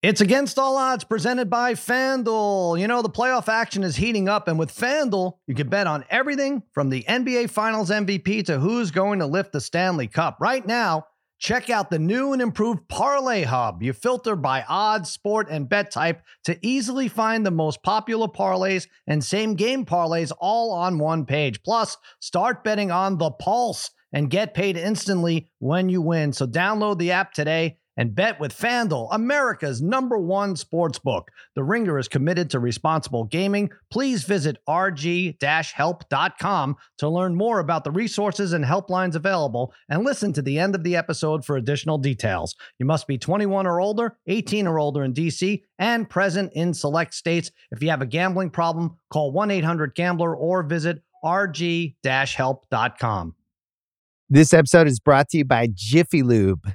It's against all odds presented by FanDuel. You know, the playoff action is heating up, and with FanDuel, you can bet on everything from the NBA Finals MVP to who's going to lift the Stanley Cup. Right now, check out the new and improved Parlay Hub. You filter by odds, sport, and bet type to easily find the most popular parlays and same game parlays all on one page. Plus, start betting on the pulse and get paid instantly when you win. So, download the app today and bet with FanDuel, America's number one sports book. The Ringer is committed to responsible gaming. Please visit rg-help.com to learn more about the resources and helplines available and listen to the end of the episode for additional details. You must be 21 or older, 18 or older in DC, and present in select states. If you have a gambling problem, call 1-800-GAMBLER or visit rg-help.com. This episode is brought to you by Jiffy Lube.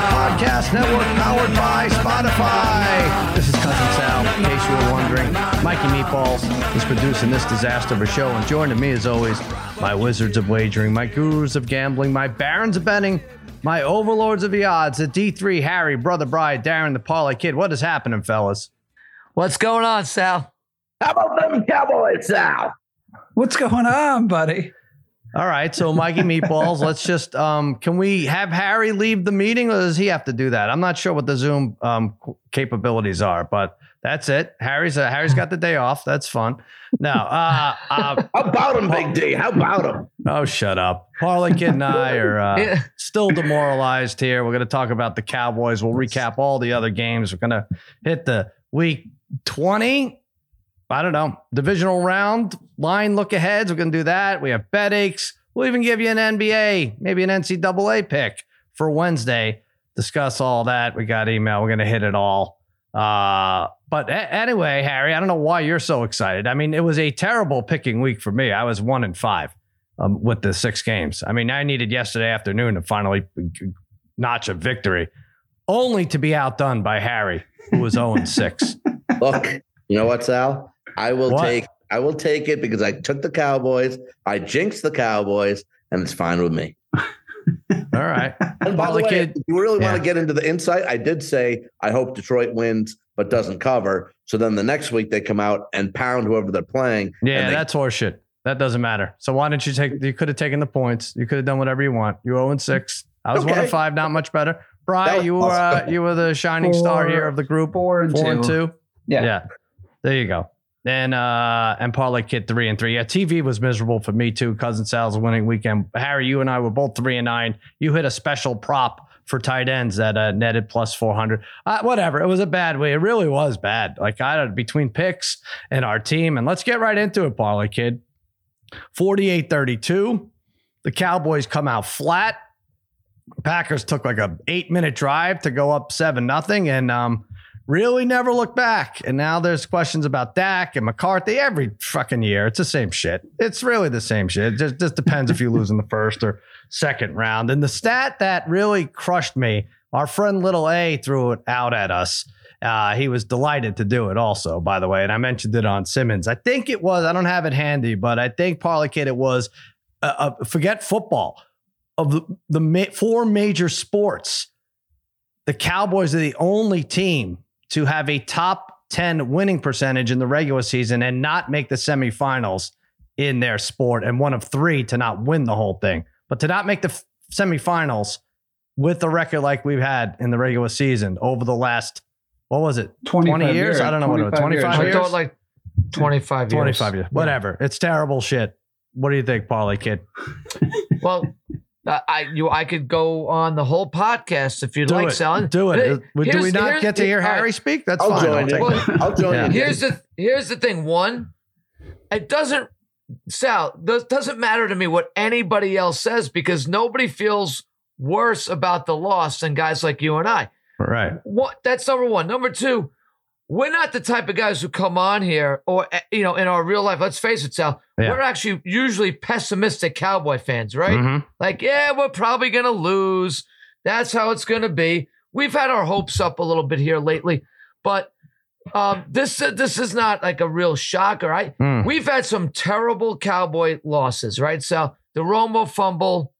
part the Podcast Network, powered by Spotify. This is Cousin Sal, in case you were wondering. Mikey Meatballs is producing this disaster of a show, and joining me, as always, my wizards of wagering, my gurus of gambling, my barons of betting, my overlords of the odds, the D3, Harry, Brother Bride, Darren, the Parlay Kid. What is happening, fellas? What's going on, Sal? How about them Cowboys, Sal? What's going on, buddy? All right, so Mikey Meatballs, let's just um can we have Harry leave the meeting or does he have to do that? I'm not sure what the Zoom um capabilities are, but that's it. Harry's uh, Harry's got the day off. That's fun. Now, uh, uh How about him, Big D? How about him? oh shut up. Parlay Kid and I are uh, still demoralized here. We're going to talk about the Cowboys. We'll recap all the other games. We're going to hit the week 20 I don't know, divisional round, line look aheads. We're going to do that. We have bet aches. We'll even give you an NBA, maybe an NCAA pick for Wednesday. Discuss all that. We got email. We're going to hit it all. Uh, but a- anyway, Harry, I don't know why you're so excited. I mean, it was a terrible picking week for me. I was one in five um, with the six games. I mean, I needed yesterday afternoon to finally notch a victory, only to be outdone by Harry, who was 0 and 6. Look, you know what, Sal? I will What? take I will take it because I took the Cowboys, I jinxed the Cowboys, and it's fine with me. All right. And by Well, the the way, kid- if you really yeah. want to get into the insight, I did say I hope Detroit wins but doesn't cover. So then the next week they come out and pound whoever they're playing. Yeah, they- that's horseshit. That doesn't matter. So why didn't you take? You could have taken the points. You could have done whatever you want. You zero and six. I was one Okay. and five. Not much better. That Brian, you were uh, you were the shining star here of the group. Four and Four two. and two. Yeah. Yeah. There you go. And uh and Parlay Kid three and three. Yeah, TV was miserable for me too. Cousin Sal's winning weekend. Harry, you and I were both three and nine. You hit a special prop for tight ends that uh, netted plus four hundred. Uh, whatever. It was a bad way. It really was bad. Like I don't between picks and our team. And let's get right into it, Parlay Kid. 48-32. The Cowboys come out flat. Packers took like a eight minute drive to go up seven nothing, and um, really never looked back. And now there's questions about Dak and McCarthy every fucking year. It's the same shit. It's really the same shit. It just, just depends if you lose in the first or second round. And the stat that really crushed me, our friend Little A threw it out at us. Uh, he was delighted to do it also, by the way. And I mentioned it on Simmons. I think it was, I don't have it handy, but I think Parlay Kid, it was, uh, uh, forget football, of the, the ma- four major sports, the Cowboys are the only team to have a top 10 winning percentage in the regular season and not make the semifinals in their sport, and one of three to not win the whole thing. But to not make the f- semifinals with a record like we've had in the regular season over the last, what was it, 20 years? I don't know what it was, 25 I years? thought like 25 years. 25 years, whatever. It's terrible shit. What do you think, Parlay Kid? Well, Uh, I you I could go on the whole podcast if you'd Do like, it. Sal. Do it. Hey, Do we not get to hear all right. Harry speak? That's I'll fine. join I'll you. Well. I'll join Yeah. you. Here's the here's the thing. One, it doesn't Sal does, doesn't matter to me what anybody else says because nobody feels worse about the loss than guys like you and I. Right. What that's number one. Number two, we're not the type of guys who come on here or eh, you know in our real life. Let's face it, Sal. Yeah. We're actually usually pessimistic Cowboy fans, right? Mhm. Like, yeah, we're probably gonna lose. That's how it's gonna be. We've had our hopes up a little bit here lately, but um, this this is not like a real shocker. I Mm. we've had some terrible Cowboy losses, right? So the Romo fumble,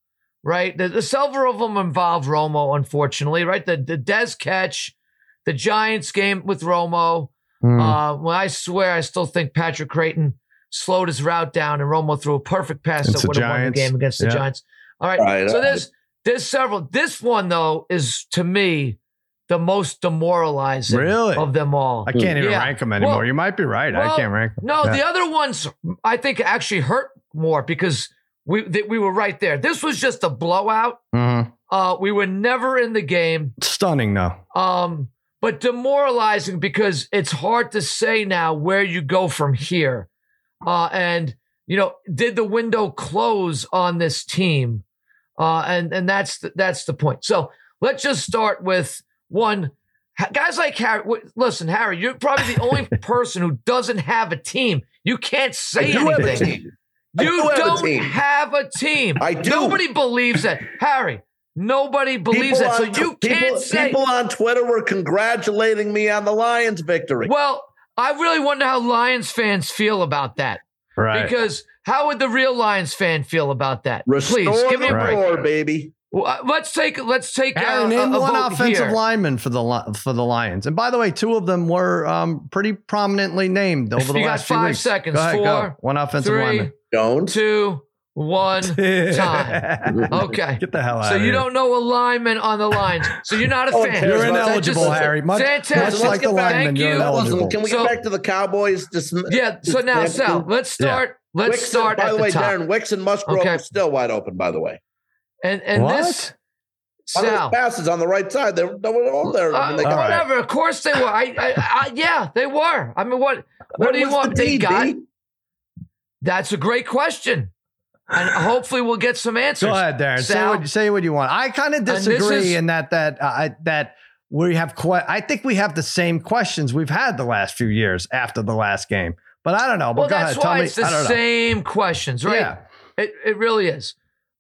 right? The, the several of them involve Romo, unfortunately, right? The the Dez catch, the Giants game with Romo. Mm. Uh, well, I swear, I still think Patrick Crayton slowed his route down, and Romo threw a perfect pass It's that would have won the Giants. game against the Yeah. Giants. All right, Right, so there's there's several. This one though is to me the most demoralizing Really? of them all. I can't even Yeah. rank them anymore. Well- you might be right. I can't rank them. No, Yeah. the other ones I think actually hurt more because we that we were right there. This was just a blowout. Mhm. Uh, we were never in the game. Stunning, though. Um, but demoralizing because it's hard to say now where you go from here. Uh, and you know, did the window close on this team? Uh, and and that's the, that's the point. So let's just start with one. Guys like Harry, listen, Harry, you're probably the only person who doesn't have a team. You can't say do anything. You do have don't team. have a team. I do. Nobody believes that, Harry. Nobody believes that. So on- you can't people, say. people on Twitter were congratulating me on the Lions victory. Well, I really wonder how Lions fans feel about that. Right. Because how would the real Lions fan feel about that? Restore Please give me a break. roar, baby. Well, uh, let's take let's take Harry, uh, name a, a one vote offensive here. lineman for the for the Lions. And by the way, two of them were um, pretty prominently named over the You got last few five weeks. seconds. Go ahead, go. Four, One offensive three, lineman. Jones. two, one. time. Okay. Get the hell out So of you here. don't know alignment on the lines. So you're not a Oh, fan. You're That ineligible, just- Harry. Much, Fantastic. much like the back- lineman, thank you're ineligible. Can we So- get back to the Cowboys? Dis- Yeah. So now, Sal, let's start. Let's Wicks- start By at the the way, top. Darren Wicks and Musgrave Okay. are still wide open. By the way, And and What? this on those Sal. passes on the right side, they were, they were all there. I mean, they Uh, got right. whatever. Of course they were. I, I, I, yeah, they were. I mean, what? What do you want? the They got. That's a great question, and hopefully we'll get some answers. Go ahead, Darren. Say Sal. what, say what you want. I kind of disagree is- in that that uh, I- that we have. Que- I think we have the same questions we've had the last few years after the last game. But I don't know. But Well, go that's ahead. Tell why me. it's the know. same questions, right? Yeah. It it really is.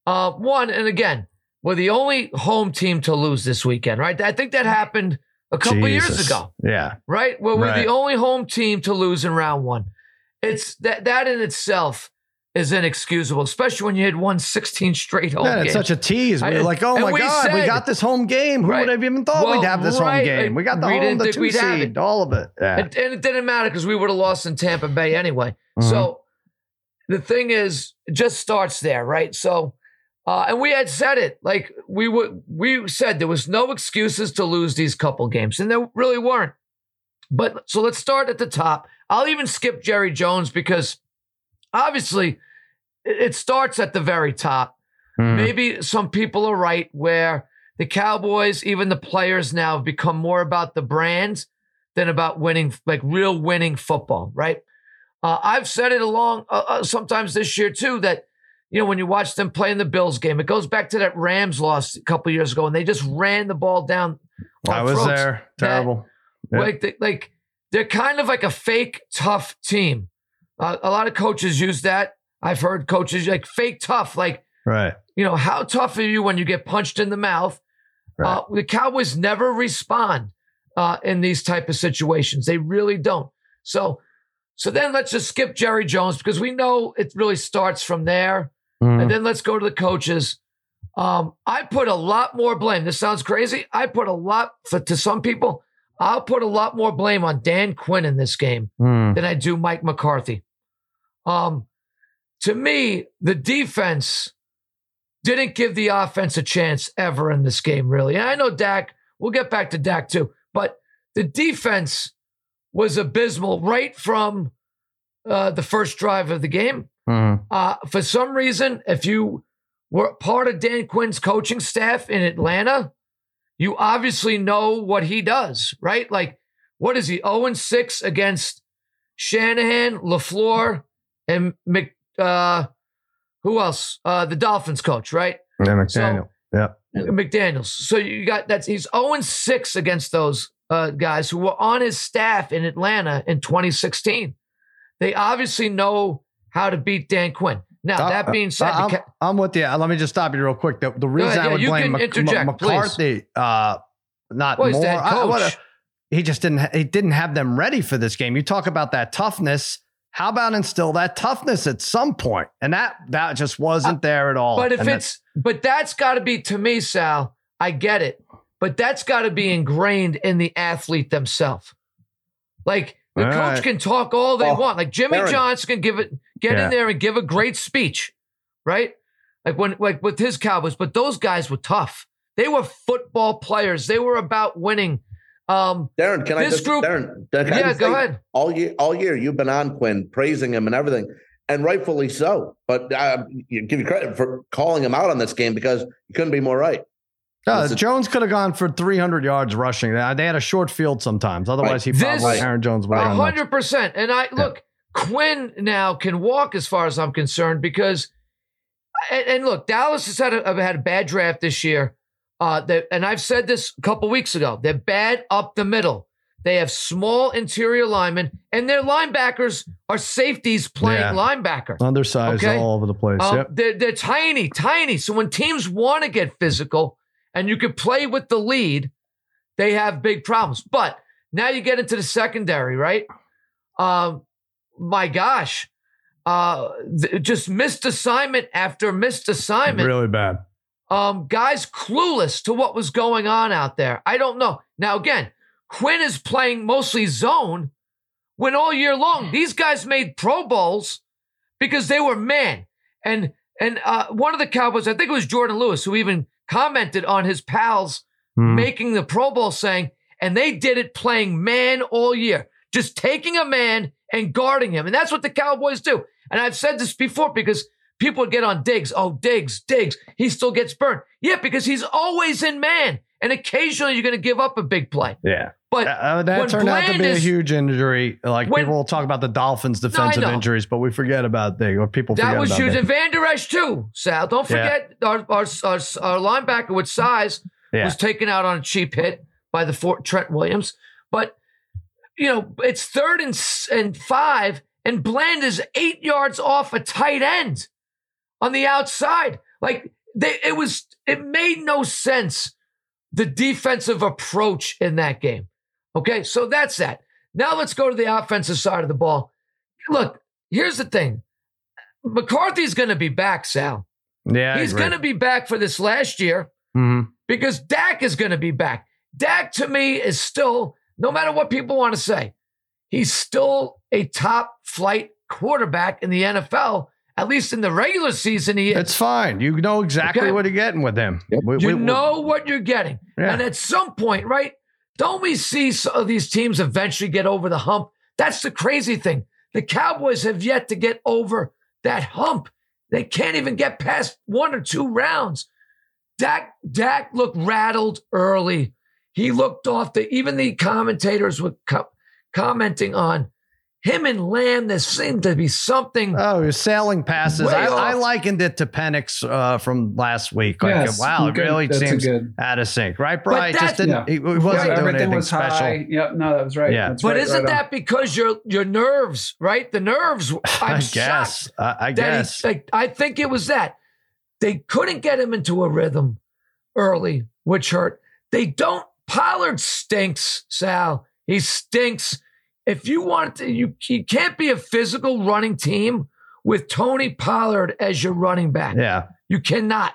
Uh, one and again, we're the only home team to lose this weekend, right? I think that happened a couple years ago. Yeah. right? Where we're Right. the only home team to lose in round one. It's that that in itself is inexcusable, especially when you had won 16 straight home Yeah, it's such a tease. We I- were like, oh my we God, we got this home game. Who Right. would have even thought Well, we'd have this home game? We got the We home, the two seed, all of it. Yeah. and, and it didn't matter because we would have lost in Tampa Bay anyway. Mhm. So the thing is, it just starts there, right? So, uh, and we had said it, like we would, we said there was no excuses to lose these couple games, and there really weren't. But so let's start at the top. I'll even skip Jerry Jones because obviously it starts at the very top. Mhm. Maybe some people are right where the Cowboys, even the players now, have become more about the brand than about winning, like real winning football, right? Uh, I've said it along uh, uh, sometimes this year too that you know when you watch them play in the Bills game, it goes back to that Rams loss a couple years ago, and they just ran the ball down. I was there. That- Terrible. Yeah. Like, they, like they're kind of like a fake tough team. Uh, a lot of coaches use that. I've heard coaches like fake tough, like Right. you know, how tough are you when you get punched in the mouth? Right. Uh, the Cowboys never respond uh, in these type of situations. They really don't. So, so then let's just skip Jerry Jones because we know it really starts from there. Mhm. And then let's go to the coaches. Um, I put a lot more blame. This sounds crazy. I put a lot for to some people. I'll put a lot more blame on Dan Quinn in this game Mhm. than I do Mike McCarthy. Um, to me, the defense didn't give the offense a chance ever in this game, really. And I know Dak, we'll get back to Dak too, but the defense was abysmal right from uh, the first drive of the game. Mhm. Uh, for some reason, if you were part of Dan Quinn's coaching staff in Atlanta, you obviously know what he does, right? Like, what is he? 0 and 6 against Shanahan, LaFleur, and Mc, uh, who else? Uh, the Dolphins coach, right? Yeah, McDaniel. yeah. McDaniels. So you got that's he's 0 6 against those uh, guys who were on his staff in Atlanta in 2016. They obviously know how to beat Dan Quinn. Now, Uh, that being said, I'm, Ca- I'm with you. Let me just stop you real quick. The, the reason ahead, I yeah, would you blame Mc- McCarthy, uh, not well, more. I- he just didn't. ha- He didn't have them ready for this game. You talk about that toughness. How about instill that toughness at some point? And that that just wasn't uh, there at all. But if And that- it's but that's got to be to me, Sal. I get it, but that's got to be ingrained in the athlete themselves. Like the All coach right. can talk all they Oh, want. Like Jimmy Aaron. Johnson can give it, get Yeah. in there and give a great speech, right? Like when like with his Cowboys. But those guys were tough. They were football players. They were about winning. Um, Darren, can I This just group- Darren? Can I yeah, just go say, ahead. All year, all year, you've been on Quinn, praising him and everything, and rightfully so. But uh, you give you credit for calling him out on this game because you couldn't be more right. Uh, Listen- Jones could have gone for 300 yards rushing. They they had a short field sometimes. Otherwise, he This- probably Aaron Jones would have hundred percent. And I look, Quinn now can walk as far as I'm concerned because, and, and look, Dallas has had a, had a bad draft this year. Uh, that, and I've said this a couple weeks ago. They're bad up the middle. They have small interior linemen, and their linebackers are safeties playing Yeah. linebacker. Undersized Okay. all over the place. Um, yep. they're, they're tiny, tiny. So when teams want to get physical and you can play with the lead, they have big problems. But now you get into the secondary, right? Um, my gosh, uh, th- just missed assignment after missed assignment. Really bad. Um, guys clueless to what was going on out there. I don't know. Now again, Quinn is playing mostly zone when all year long these guys made Pro Bowls because they were man. And and uh, one of the Cowboys, I think it was Jourdan Lewis, who even commented on his pals Hmm. making the Pro Bowl, saying, and they did it playing man all year, just taking a man and guarding him. And that's what the Cowboys do. And I've said this before because people would get on Diggs. Oh, Diggs, Diggs. He still gets burned. Yeah, because he's always in man. And occasionally you're going to give up a big play. Yeah. But Uh, that when turned out to Bland be a huge injury. Like When- people will talk about the Dolphins' defensive know. injuries, but we forget about the or people that was about huge. that. And Vander Esch, too, Sal. Don't Yeah. forget our, our, our, our linebacker with size Yeah. was taken out on a cheap hit by the Fort Trent Williams. But you know, it's third and and five, and Bland is eight yards off a tight end on the outside. Like they, it was, it made no sense. The defensive approach in that game. Okay, so that's that. Now let's go to the offensive side of the ball. Look, here's the thing. McCarthy's going to be back, Sal. yeah, He's going to be back for this last year Mhm. because Dak is going to be back. Dak to me is still, no matter what people want to say, he's still a top flight quarterback in the NFL. At least in the regular season, he is. It's fine. You know exactly Okay. what you're getting with him. Yep. We- you we- know what you're getting. Yeah. And at some point, right? Don't we see some of uh, these teams eventually get over the hump? That's the crazy thing. The Cowboys have yet to get over that hump. They can't even get past one or two rounds. Dak, Dak looked rattled early. He looked off the, even the commentators were co- commenting on him and Lamb. There seemed to be something. Oh, you're sailing passes. Way I, I likened it to Penix uh, from last week. Like, Yes, wow, it really That's seems good. out of sync, right, Brian? But Just that- didn't. Yeah. He, he wasn't Yeah, doing everything anything was special. high. Yep, no, that was right. Yeah. That's but right, isn't right on. that because your your nerves, right? The nerves. I'm I guess. I, I that he- guess. like, I think it was that. They couldn't get him into a rhythm early, which hurt. They don't. Pollard stinks, Sal. He stinks. If you want to, you, you can't be a physical running team with Tony Pollard as your running back. yeah. You cannot.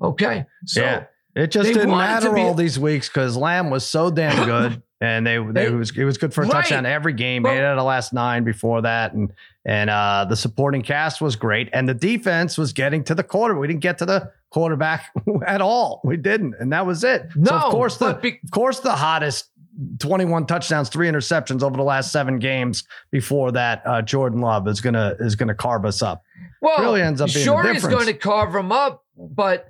Okay. So Yeah. It just didn't matter be- all these weeks because Lamb was so damn good, and they, they, They- it was it was good for a Right. touchdown every game. Eight out of the last nine before that, and and uh, the supporting cast was great, and the defense was getting to the quarter. We didn't get to the quarterback at all. We didn't, and that was it. No, so of course the be- of course the hottest. 21 touchdowns, three interceptions over the last seven games. Before that, uh, Jordan Love is gonna is gonna carve us up. Well, really ends up being the sure he's going to carve him up, but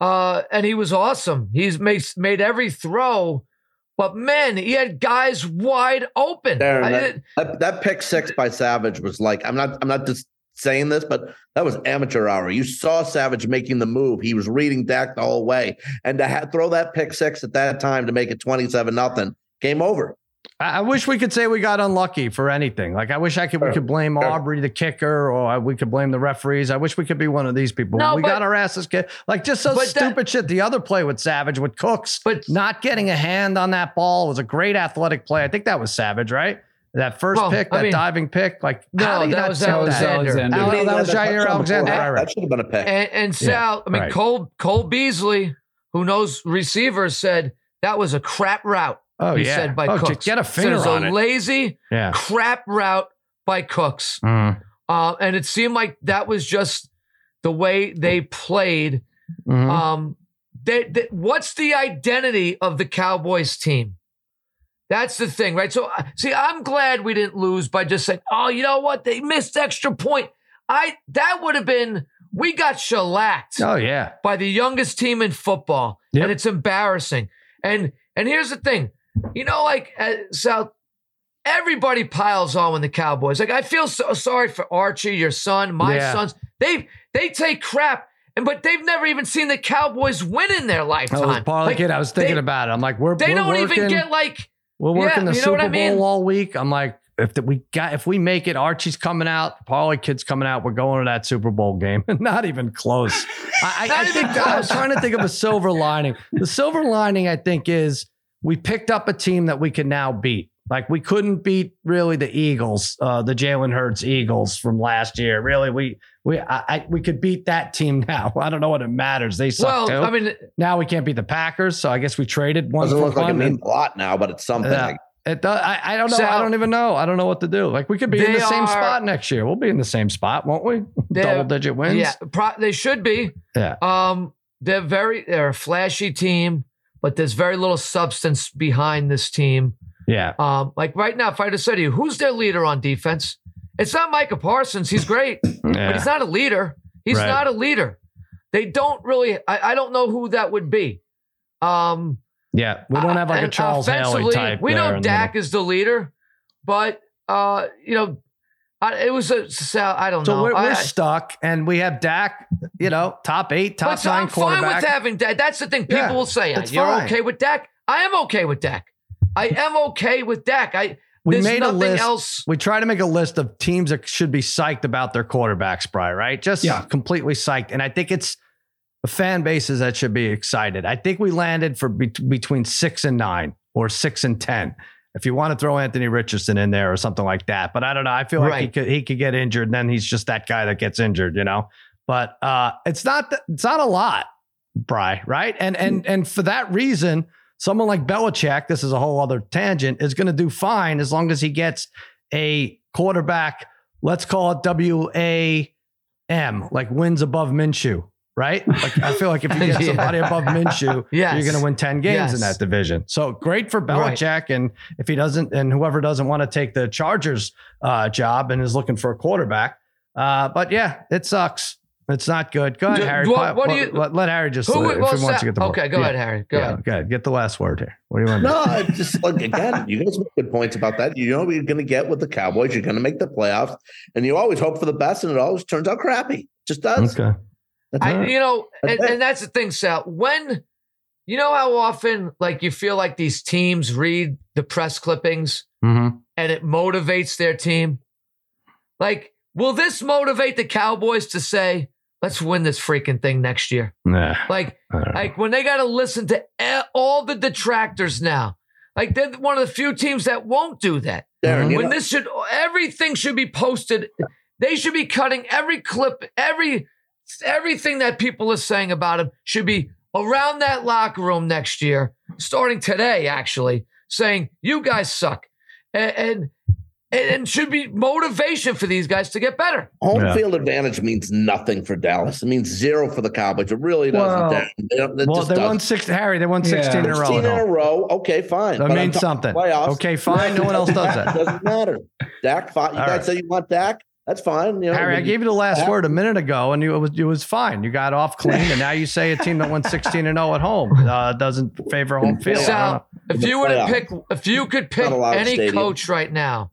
uh, and he was awesome. He's made made every throw, but man, he had guys wide open. Darren, I- that, that, that pick six by Savage was like I'm not I'm not just saying this, but that was amateur hour. You saw Savage making the move. He was reading Dak the whole way, and to ha- throw that pick six at that time to make it twenty seven nothing, game over. I I wish we could say we got unlucky for anything. Like I wish I could we could blame Sure. Aubrey the kicker, or we could blame the referees. I wish we could be one of these people. No, we but- got our asses kicked. Like just so But that- stupid shit. The other play with Savage with Cooks, But- not getting a hand on that ball was a great athletic play. I think that was Savage, right? That first Well, pick, I that mean- diving pick. Like No, how do you that not was set Alexander. Alexander. Oh, that was Jaire Alexander. before. Right, right. That should have been a pick. and, and Yeah, Sal, I mean right. Cole Cole Beasley, who knows receivers, said that was a crap route. Oh yeah. said by oh, Cooks. get a finger was on a it. lazy yeah. crap route by Cooks. Mhm. Uh, and it seemed like that was just the way they played. Mhm. Um, they, they- what's the identity of the Cowboys team? That's the thing, right? So, uh, see, I'm glad we didn't lose by just saying, "Oh, you know what? They missed extra point." I that would have been we got shellacked oh yeah. by the youngest team in football, Yep. and it's embarrassing. And and here's the thing, you know, like uh, South, everybody piles on when the Cowboys. Like I feel so sorry for Archie, your son, my Yeah. sons. They they take crap, and but they've never even seen the Cowboys win in their I was lifetime. part of the kid. I was thinking they- about it. I'm like, we're they we're don't working, even get like We're working Yeah, the you know what Super I mean? Bowl all week. I'm like, if the, we got if we make it, Archie's coming out, Parlay kid's coming out. We're going to that Super Bowl game. Not even close. I, I, I think I was trying to think of a silver lining. The silver lining, I think, is we picked up a team that we can now beat. Like we couldn't beat really the Eagles, uh, the Jalen Hurts Eagles from last year. Really, we we I, I, we could beat that team now. I don't know what it matters. They suck well, too. I mean, now we can't beat the Packers, so I guess we traded one Doesn't for look like it means a lot now, but it's something. Yeah. It does. I, I don't know. So- I don't even know. I don't know what to do. Like we could be in the same are- spot next year. We'll be in the same spot, won't we? Double digit wins. yeah, pro- they should be. Yeah. Um, they're very they're a flashy team, but there's very little substance behind this team. Yeah. Um, like right now, if I just said to you, who's their leader on defense? It's not Micah Parsons. He's great, but he's not a leader. He's Right. not a leader. They don't really. I, I don't know who that would be. Um, Yeah. We don't have like a Charles Haley type. We know in the Dak is the leader, but uh, you know, I, it was a. Sal- I don't middle. So know. we're, we're I- stuck, and we have Dak. You know, top eight, top but so nine I'm fine with having Dak. That's the thing. People Yeah, will say, it's "You're fine. okay with Dak." I am okay with Dak. I am okay with Dak. I we there's made a nothing list. else. We try to make a list of teams that should be psyched about their quarterbacks, Bry, right? Just Yeah. completely psyched. And I think it's the fan bases that should be excited. I think we landed for be- between six and nine or six and 10. If you want to throw Anthony Richardson in there or something like that. But I don't know. I feel like he could he could get injured. And then he's just that guy that gets injured, you know? But uh it's not it's not a lot, Bry, right? And and and for that reason, someone like Belichick, this is a whole other tangent, is going to do fine as long as he gets a quarterback, let's call it W A M, like wins above Minshew, right? Like I feel like if you get Yeah. somebody above Minshew, Yes. you're going to win 10 games in that division. So great for Right. Belichick. And if he doesn't, and whoever doesn't want to take the Chargers uh, job and is looking for a quarterback. Uh, but yeah, it sucks. It's not good. Go ahead, Do- Harry. what- what do let, you- let, let Harry just Who uh, if he wants to get the ball. okay, go Yeah. ahead, Harry. Go yeah, ahead. okay. Get the last word here. What do you want to no, it's just like again, you guys make good points about that. You know what you're going to get with the Cowboys. You're going to make the playoffs, and you always hope for the best, and it always turns out crappy. Just does. Okay. I, you know, and, and that's the thing, Sal. When you know how often like you feel like these teams read the press clippings Mm-hmm. and it motivates their team. Like, will this motivate the Cowboys to say, "Let's win this freaking thing next year"? Nah. Like, don't know. like when they got to listen to all the detractors now. Like they're one of the few teams that won't do that. Darren, when know- this should everything should be posted. They should be cutting every clip, every everything that people are saying about him should be around that locker room next year, starting today, actually, saying, you guys suck. And, and, and should be motivation for these guys to get better. Home Yeah. field advantage means nothing for Dallas. It means zero for the Cowboys. It really doesn't. Well- They don't- Well, they doesn't. won six. Harry, they won Yeah. 16 in a row. 16 in a row. Okay, fine. That But means something. Playoffs. Okay, fine. No one else does that. doesn't matter. Dak, fine. You All guys right. say you want Dak? That's fine. You know, Harry, I when gave you the last Dak- word a minute ago, and you, it was it was fine. You got off clean, and now you say a team that won 16 and 0 at home uh, doesn't favor home field. I. Sal, if you were to playoffs. pick, if you could pick Not a lot of any stadium. coach right now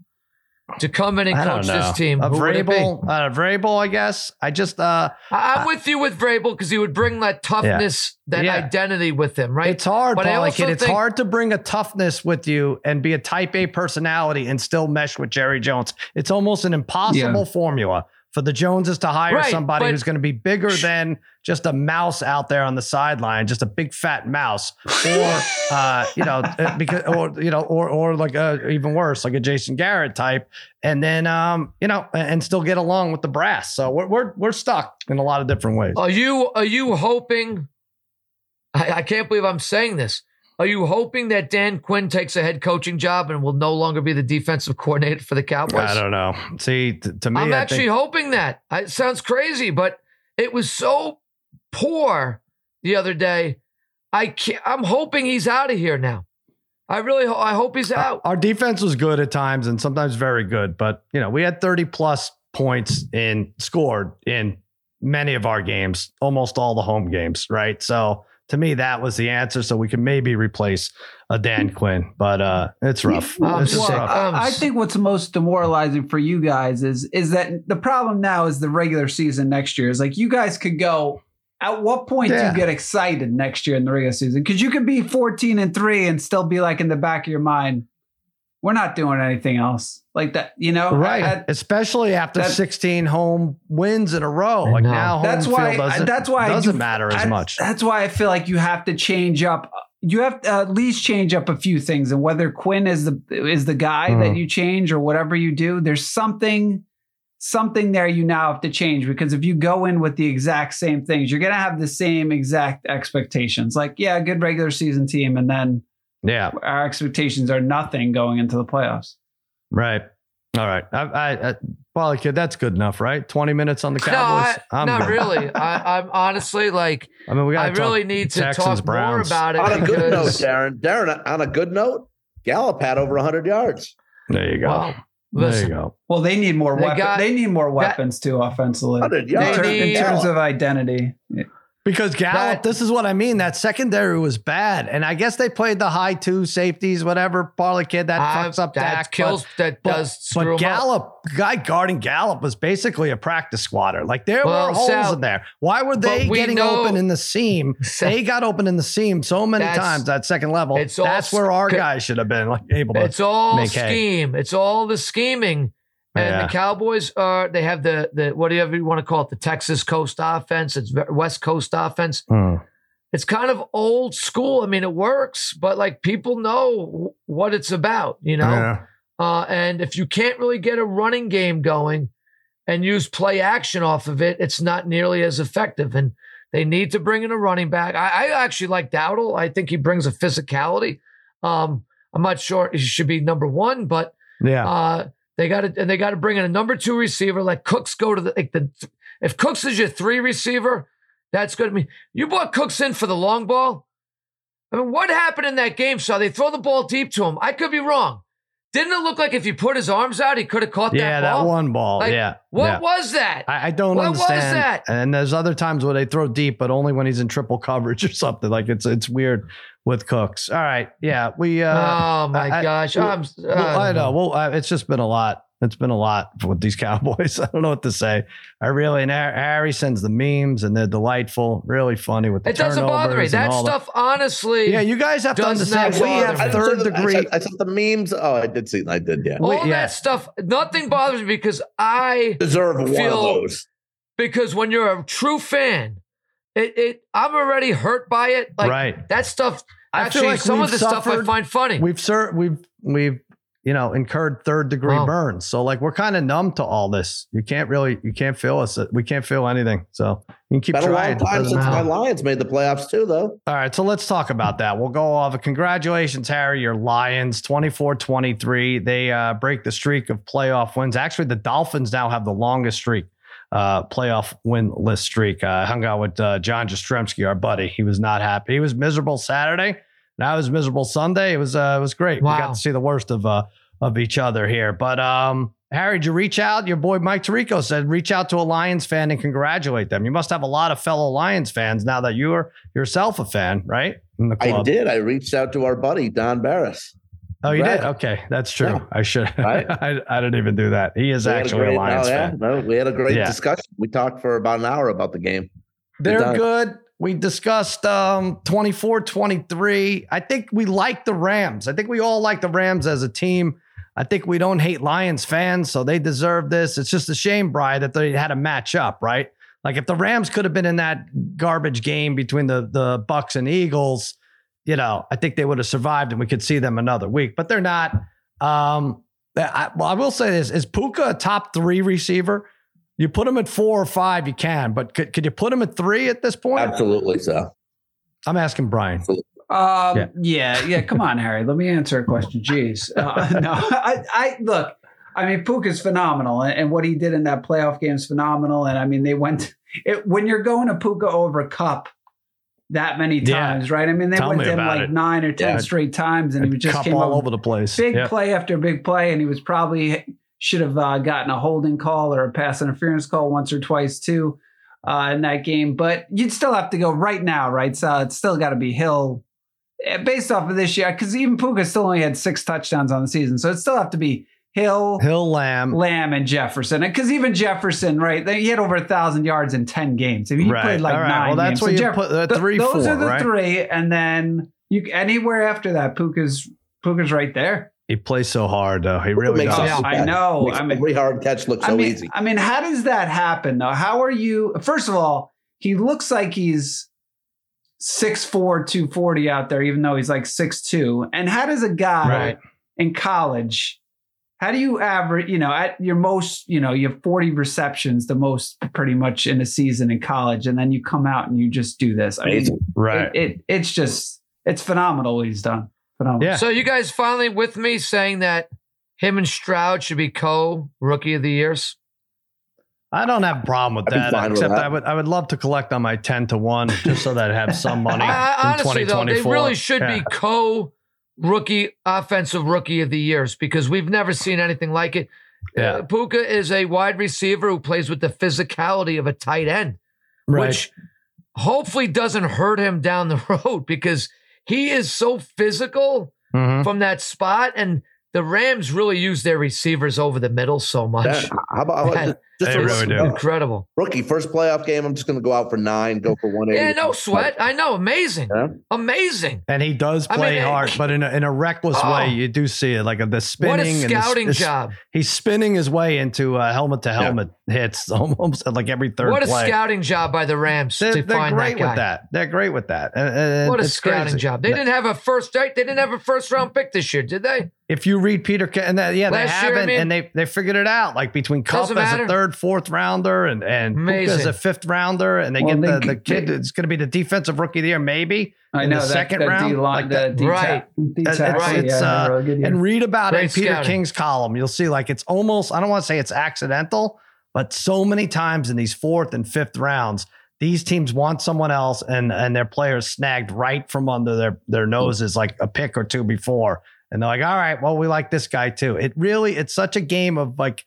to come in and coach know. this team, A who would? Vrabel, uh, Vrabel, I guess. I just uh, I- I'm with you with Vrabel because he would bring that toughness, that Yeah. identity with him, right? It's hard, But I Parlay also kid. It's think- hard to bring a toughness with you and be a type A personality and still mesh with Jerry Jones. It's almost an impossible Yeah. formula for the Joneses to hire Right, somebody who's going to be bigger than just a mouse out there on the sideline, just a big fat mouse, or uh, you know, uh, because or you know, or or like a even worse, like a Jason Garrett type, and then um, you know, and and still get along with the brass. So we're we're we're stuck in a lot of different ways. Are you are you hoping? I, I can't believe I'm saying this. Are you hoping that Dan Quinn takes a head coaching job and will no longer be the defensive coordinator for the Cowboys? I don't know. See, t- to me, I'm I actually think, hoping that. I- It sounds crazy, but it was so poor the other day. I can't, I'm hoping he's out of here now. I really ho- I hope he's uh, out. Our defense was good at times and sometimes very good, but you know, we had 30 plus points in scored in many of our games, almost all the home games, right? So to me, that was the answer. So we can maybe replace a Dan Quinn, but uh it's rough. I'm It's. Well, rough. Um, I, I think what's most demoralizing for you guys is is that the problem now is the regular season next year. Is like you guys could go. At what point do you get excited next year in the regular season? Because you could be fourteen and three and still be like in the back of your mind, we're not doing anything else like that. You know, Right, I- especially after that- 16 home wins in a row. Like now, home that's field why. doesn't, that's why I doesn't do- matter as I- much. That's why I feel like you have to change up. You have to at least change up a few things, and whether Quinn is the is the guy Mhm. that you change or whatever you do, there's something something there you now have to change because if you go in with the exact same things, you're gonna have the same exact expectations. Like, yeah, good regular season team, and then yeah, our expectations are nothing going into the playoffs. right. All right. I, I, I Parlay kid, that's good enough, right? 20 minutes on the no, Cowboys. I, I'm not good. really. I, I'm honestly like I mean, we got I really need to Texans, talk Browns. more about it On a good note, Darren. Darren, on a good note, Gallup had over 100 yards. There you go. well, there you go. Well, they need more They weapons. they need more that- weapons too offensively. 100 In, ter- in terms of identity, Because Gallup, That- this is what I mean. That secondary was bad, and I guess they played the high two safeties, whatever. Parlay kid that uh, fucks up that Dak, kills that but, does but, screw but him up. Gallup, guy guarding Gallup was basically a practice squatter. Like there Well, were holes Sal, in there. Why were they we getting know- open in the seam? Sal, They got open in the seam so many times at second level. it's all That's where our sc- guys should have been like able to. It's all make hay. scheme. It's all the scheming. And Yeah. the Cowboys are they have the the whatever you want to call it, the Texas Coast offense, it's West Coast offense. Hmm. It's kind of old school. I mean, it works, but like people know what it's about, you know? Yeah. Uh, and if you can't really get a running game going and use play action off of it, it's not nearly as effective. And they need to bring in a running back. I, I actually like Dowdle. I think he brings a physicality. Um, I'm not sure he should be number one, but Yeah. uh, they got to and they got to bring in a number two receiver. Let Cooks go to the like the if Cooks is your three receiver, that's good. I mean, you brought Cooks in for the long ball. I mean, what happened in that game? So they throw the ball deep to him. I could be wrong. Didn't it look like if he put his arms out, he could have caught yeah, that that one ball. Like, yeah. What yeah. was that? I, I don't What was that? And there's other times where they throw deep, but only when he's in triple coverage or something. Like it's it's weird with Cooks. All right, yeah, we. uh oh my I- gosh! I'm, well, I know. Well, uh, it's just been a lot. It's been a lot with these Cowboys. I don't know what to say. I really and Harry sends the memes and they're delightful, really funny with the It doesn't bother me. turnovers and That stuff, honestly. yeah, you guys have to understand. We have me. I third saw the- degree. I saw, I saw the memes. Oh, I did see. I did. Yeah. all yeah. that stuff. Nothing bothers me because I Deserve one of those. because when you're a true fan, it, it I'm already hurt by it. Like right. that stuff. I feel Actually, like some of the stuff I find funny. We've sir, we've we've you know, incurred third degree Wow. burns. So like we're kind of numb to all this. You can't really, you can't feel us. We can't feel anything. So you can keep Been a long trying. time Doesn't since matter. my Lions made the playoffs too, though. All right, so let's talk about that. We'll go off. Congratulations, Harry. Your Lions 24 23. They uh, break the streak of playoff wins. Actually, the Dolphins now have the longest streak, uh, playoff win list streak. Uh, I hung out with uh, John Jastrzemski, our buddy. He was not happy. He was miserable Saturday. Now it was miserable Sunday. It was uh, it was great. We got to see the worst of uh, of each other here. But um, Harry, did you reach out? Your boy Mike Tirico said reach out to a Lions fan and congratulate them. You must have a lot of fellow Lions fans now that you are yourself a fan, right? In the I did. I reached out to our buddy Don Barris. Oh, you Right. did? Okay, that's true. Yeah. I should. Right. I, I didn't even do that. He is We actually a, great- Lions oh, yeah, fan. no, we had a great Yeah. discussion. We talked for about an hour about the game. They're time. good. We discussed um, 24 23. I think we like the Rams. I think we all like the Rams as a team. I think we don't hate Lions fans, so they deserve this. It's just a shame, Bry, that they had a match up, right? Like if the Rams could have been in that garbage game between the the Bucks and Eagles, you know, I think they would have survived and we could see them another week. But they're not. Um, I, well, I will say this: is Puka a top three receiver? You put him at four or five, you can, but could, could you put him at three at this point? Absolutely so. I'm asking Brian. Um, Yeah. yeah. yeah, Come on, Harry. Let me answer a question. Jeez. Uh, no, I, I look. I mean, Puka is phenomenal, and, and what he did in that playoff game is phenomenal. And I mean, they went it, when you're going to Puka over Kupp that many Yeah. times, right? I mean, they Tell went me to him like it. nine or ten Yeah. straight times, and he just came all over the place. big Yeah. play after big play, and he was probably should have uh, gotten a holding call or a pass interference call once or twice too uh, in that game. But you'd still have to go right now, right? So it's still got to be Hill eh, based off of this year because even Puka still only had six touchdowns on the season, so it still have to be Hill. Hill Lamb. Lamb and Jefferson, because even Jefferson, right? He had over a thousand yards in ten games. I mean, he Right. played like right. nine. Well, that's games. what So you Jeff- put uh, th- three, those four, are the right? three, and then you anywhere after that, Puka's Puka's right there. He plays so hard, though. He really Makes does. us- I know. Makes I mean- every hard catch look so I mean, easy. I mean, how does that happen though? How are you? First of all, he looks like he's 6'4", 240 out there, even though he's like 6'2". And how does a guy Right. in college, how do you average, you know, at your most, you know, you have 40 receptions, the most pretty much in a season in college, and then you come out and you just do this. I mean, Amazing. Right. it, it it's just it's phenomenal what he's done. Phenomenal. Yeah. So you guys finally with me saying that him and Stroud should be co rookie of the years? I don't have a problem with I'd that. fine with Except that. I would I would love to collect on my ten to one just so that I have some money I, in honestly, though, they really should Yeah. be co rookie offensive rookie of the years because we've never seen anything like it. Yeah. Uh, Puka is a wide receiver who plays with the physicality of a tight end, Right. which hopefully doesn't hurt him down the road because he is so physical Mhm. from that spot. And the Rams really use their receivers over the middle so much. That- how about, how about Yeah. Just They a really rookie, do. Incredible. rookie first playoff game? I'm just going to go out for nine, go for one eighty. Yeah, no sweat. I know. Amazing. Yeah. Amazing. And he does I play mean, hard, but in a, in a reckless Oh. way. You do see it, like the spinning. What a and the- scouting the- job. He's spinning his way into uh, helmet to helmet hits almost like every third What a play. scouting job by the Rams They're, to they're find great that guy. with that. They're great with that. And- and What a scouting crazy. job. They didn't have a first they didn't have a first round pick this year, did they? If you read Peter, and that, yeah, they Last year, I haven't, mean- and they they figured it out. Like between Kupp Doesn't as matter. a third, fourth rounder, and and as a fifth rounder, and they Well, get they- the, the kid they- that's going to be the defensive rookie of the year, maybe. I know the that, second that round, D-line, like the that. D-tack- Right. It's- yeah, it's, had uh, really good year. And read about it in Peter. King's column. You'll see, like it's almost. I don't want to say it's accidental, but so many times in these fourth and fifth rounds, these teams want someone else, and and their players snagged right from under their their noses, like a pick or two before, and they're like, all right, well, we like this guy too. It really, it's such a game of like.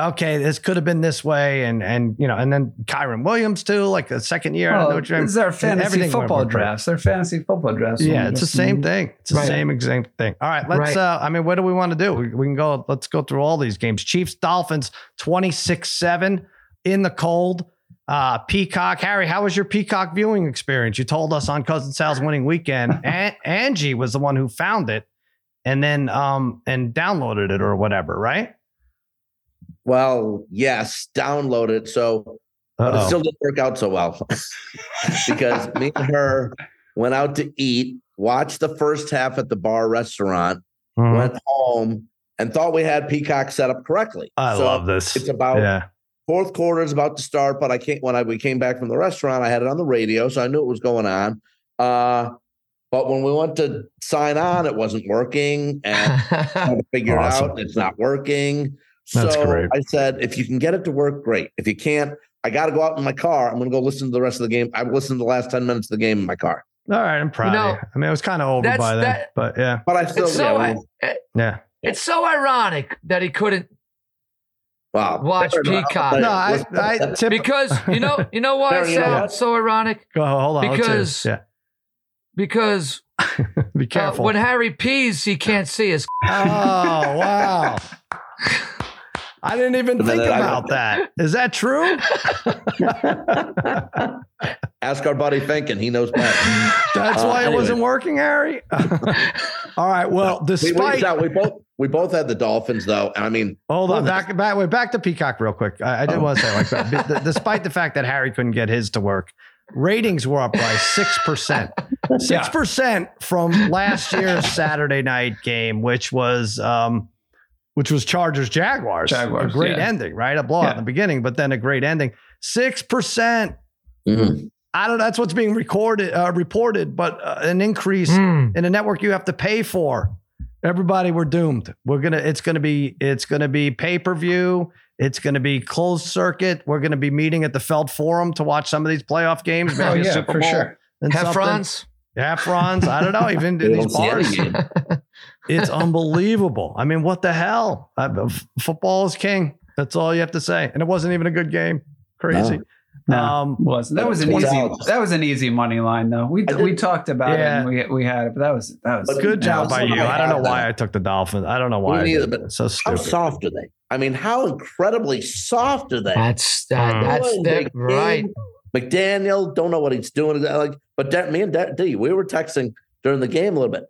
Okay, this could have been this way, and and you know, and then Kyren Williams too, like the second year. I Well, know what you're- these are fantasy football drafts. They're fantasy football drafts. Yeah, it's the same thing. It's the Right. same exact thing. All right, let's. Right. uh I mean, what do we want to do? We, we can go. Let's go through all these games. Chiefs, Dolphins, twenty six seven in the cold. Uh Peacock, Harry, how was your Peacock viewing experience? You told us on Cousin Sal's winning weekend. An- Angie was the one who found it, and then um and downloaded it or whatever, right? Well, yes, download it. So, but it still didn't work out so well because me and her went out to eat, watched the first half at the bar restaurant, Mhm. went home, and thought we had Peacock set up correctly. I So love this. It's about yeah. fourth quarter is about to start, but I can't. When I we came back from the restaurant, I had it on the radio, so I knew it was going on. Uh, but when we went to sign on, it wasn't working, and I had to figure Awesome. out. It's not working. That's so great. I said, if you can get it to work, great. If you can't, I got to go out in my car. I'm going to go listen to the rest of the game. I've listened to the last ten minutes of the game in my car. All right, I'm proud You know. I mean, it was kind of over by then, that- but yeah, But I still, it's so yeah, I- yeah. it's so ironic that he couldn't wow. watch Fair enough. Peacock. No, I, I tip, because you know you know why Barry, you know what? it's so ironic Go hold on. because- yeah, because be uh, careful. when Harry pees he can't see his oh wow. I didn't even think about that. Is that true? Ask our buddy Finken. He knows best. That's Uh, why it wasn't working, Harry. All right. Well, we, we, despite we both we both had the Dolphins though. I mean, hold on, back back wait, back to Peacock real quick. I, I did Oh. want to say like that. Despite the fact that Harry couldn't get his to work, ratings were up by six percent. Six percent from last year's Saturday night game, which was um, which was Chargers Jaguars. Jaguars, a great yeah. ending, right? A blowout Yeah. in the beginning, but then a great ending. Six percent. mhm. I don't know. That's what's being recorded, uh, reported, but uh, an increase Hmm. in a network you have to pay for. Everybody, we're doomed. We're gonna. It's gonna be. It's gonna be pay per view. It's gonna be closed circuit. We're gonna be meeting at the Felt Forum to watch some of these playoff games. Oh maybe a yeah, Super for Bowl sure. and something. Heffrons. Heffrons. I don't know. Even in these don't see any bars, it's unbelievable. I mean, what the hell? Uh, f- football is king. That's all you have to say. And it wasn't even a good game. Crazy. No, Um, was that was an easy dollars. that was an easy money line though. We did- we talked about Yeah. it and we we had it, but that was that was But good Yeah, job by you. I I don't know why that. I took the Dolphins. I don't know why. I neither, did. but It's so How soft are they? I mean, how incredibly soft are they? That's that, Mm. that's Boy, that, right. McDaniel don't know what he's doing. Like, but Da- me and Da- D, we were texting during the game a little bit.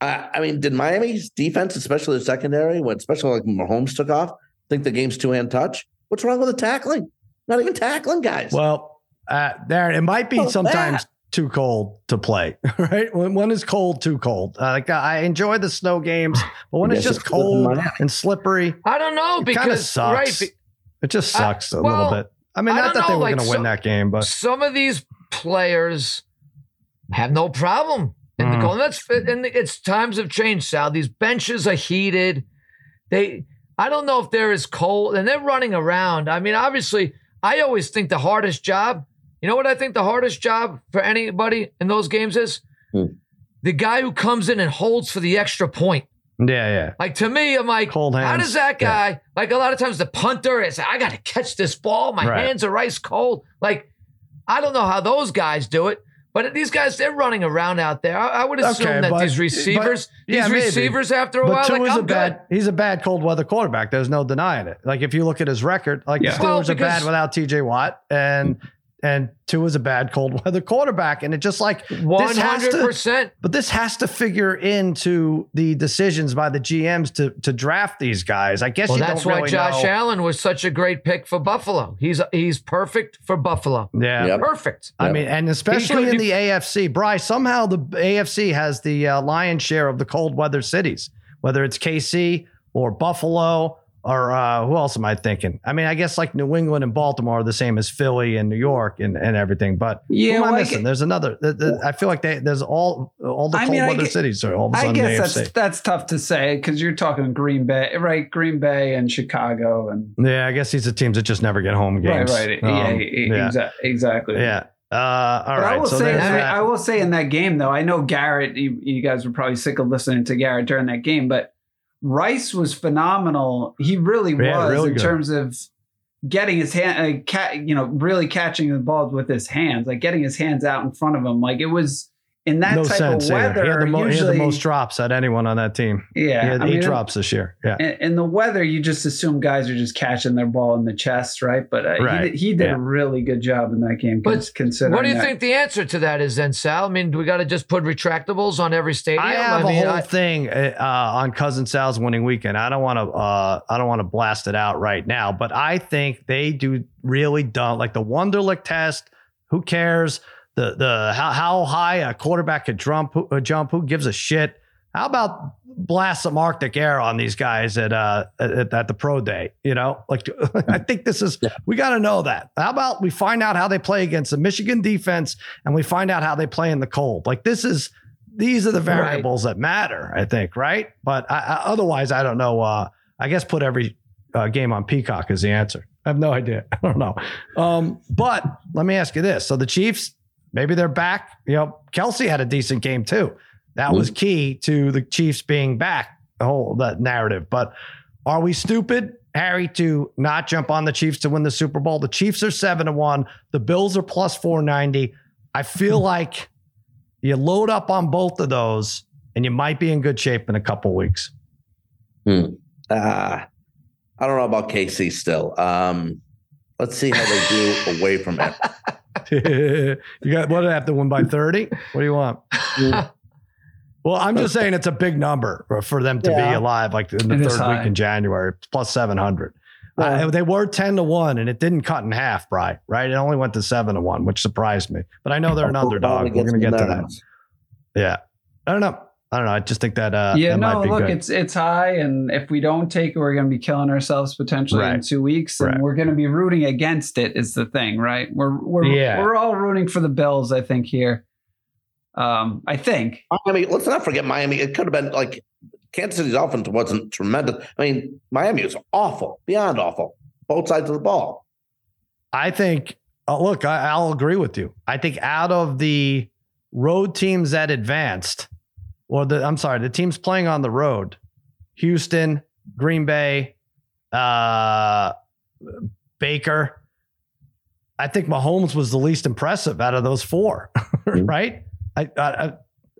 I, I mean, did Miami's defense, especially the secondary, when especially like Mahomes took off, think the game's two hand touch? What's wrong with the tackling? Not even tackling guys. Well, uh, Darren, it might be Oh, sometimes that. too cold to play, right? When, when is cold too cold? Uh, like I enjoy the snow games, but when it's just it's cold in cold Miami. and slippery, I don't know it because sucks. right be- it just sucks a well, little bit. I mean, I not don't that they were like, going to win that game, but some of these players have no problem in the Mm. cold. And that's and it's times have changed, Sal. These benches are heated. They I don't know if they're as cold and they're running around. I mean, obviously, I always think the hardest job, you know what I think the hardest job for anybody in those games is? Hmm. The guy who comes in and holds for the extra point. yeah, yeah. Like to me, I'm like, Cold how does that Yeah. guy? Like a lot of times, the punter is, I got to catch this ball. My Right. hands are ice cold. Like I don't know how those guys do it, but these guys they're running around out there. I, I would assume Okay, that but- these receivers, but- yeah, these maybe. receivers, after a But while, like I'm a good. bad. He's a bad cold weather quarterback. There's no denying it. Like if you look at his record, like Yeah. the Steelers Well, are bad without T.J. Watt, and and two is a bad cold weather quarterback, and it just like One this has to- hundred percent. But this has to figure into the decisions by the GMs to to draft these guys. I guess Well, you that's don't why really Josh know. Allen was such a great pick for Buffalo. He's he's perfect for Buffalo. Yeah. Yep. Perfect. I mean, and especially could- in the AFC, Bryce, somehow the AFC has the uh, lion's share of the cold weather cities, whether it's KC or Buffalo or uh, who else am I thinking? I mean, I guess like New England and Baltimore are the same as Philly and New York and, and everything. But Yeah, who am I well, I missing? get- There's another. th- th- I feel like they, there's all all the I cold mean, weather get- cities are all of a I sudden I guess that's that's tough to say because you're talking Green Bay, right? Green Bay and Chicago and Yeah, I guess these are teams that just never get home games. right, right, Um, yeah, yeah, exa- exactly. yeah. Uh, all right. I will so say, I, mean. I will say in that game though, I know Garrett. You, you guys were probably sick of listening to Garrett during that game, but Rice was phenomenal. He really was really in good. terms of getting his hand, uh, cat, you know, really catching the balls with his hands, like getting his hands out in front of him. Like it was in that no type sense of either. weather. He had, the mo- he had the most drops at anyone on that team. yeah, he had I eight mean, drops this year. Yeah. in, in the weather, you just assume guys are just catching their ball in the chest, right? But uh, Right. he did, he did Yeah. a really good job in that game. But considering What do you that. think the answer to that is then, Sal? I mean, do we got to just put retractables on every stadium? I have mean, a whole I- thing uh, on cousin Sal's winning weekend. I don't want to. Uh, I don't want to blast it out right now, but I think they do really don't like the Wonderlic test. Who cares? The the how how high a quarterback could jump? Who, uh, jump? Who gives a shit? how about blast some Arctic air on these guys at uh at, at the pro day? You know, like I think this is we got to know that. How about we find out how they play against the Michigan defense and we find out how they play in the cold? Like this is these are the variables right. that matter. I think, right? But I, I, otherwise, I don't know. Uh, I guess put every uh, game on Peacock is the answer. I have no idea. I don't know. Um, but let me ask you this: so the Chiefs, maybe they're back. You know, Kelce had a decent game too. That was key to the Chiefs being back. The whole that narrative. But are we stupid, Harry, to not jump on the Chiefs to win the Super Bowl? The Chiefs are seven to one. The Bills are plus four ninety. I feel like you load up on both of those, and you might be in good shape in a couple weeks. Hmm. Uh, I don't know about KC still. Um, let's see how they do away from it. you got what? Have to win by thirty? What do you want? well, I'm just saying it's a big number for them to yeah. be alive, like in the it third week in January, plus seven hundred. Uh, they were 10 to 1 and it didn't cut in half, Bry, right? It only went to 7 to 1, which surprised me. But I know they're an underdog. We're going to get to that. Yeah. I don't know. I don't know. I just think that uh Yeah, that no, look, good. it's it's high and if we don't take it, we're gonna be killing ourselves potentially right. in two weeks. And right. we're gonna be rooting against it is the thing, right? We're we're yeah. we're all rooting for the Bills, I think, here. Um, I think. Miami, let's not forget Miami. It could have been like Kansas City's offense wasn't tremendous. I mean, Miami was awful, beyond awful, both sides of the ball. I think, oh, look, I, I'll agree with you. I think out of the road teams that advanced, or the I'm sorry, the teams playing on the road, Houston, Green Bay, uh, Baker. I think Mahomes was the least impressive out of those four, mm-hmm. right? I, I,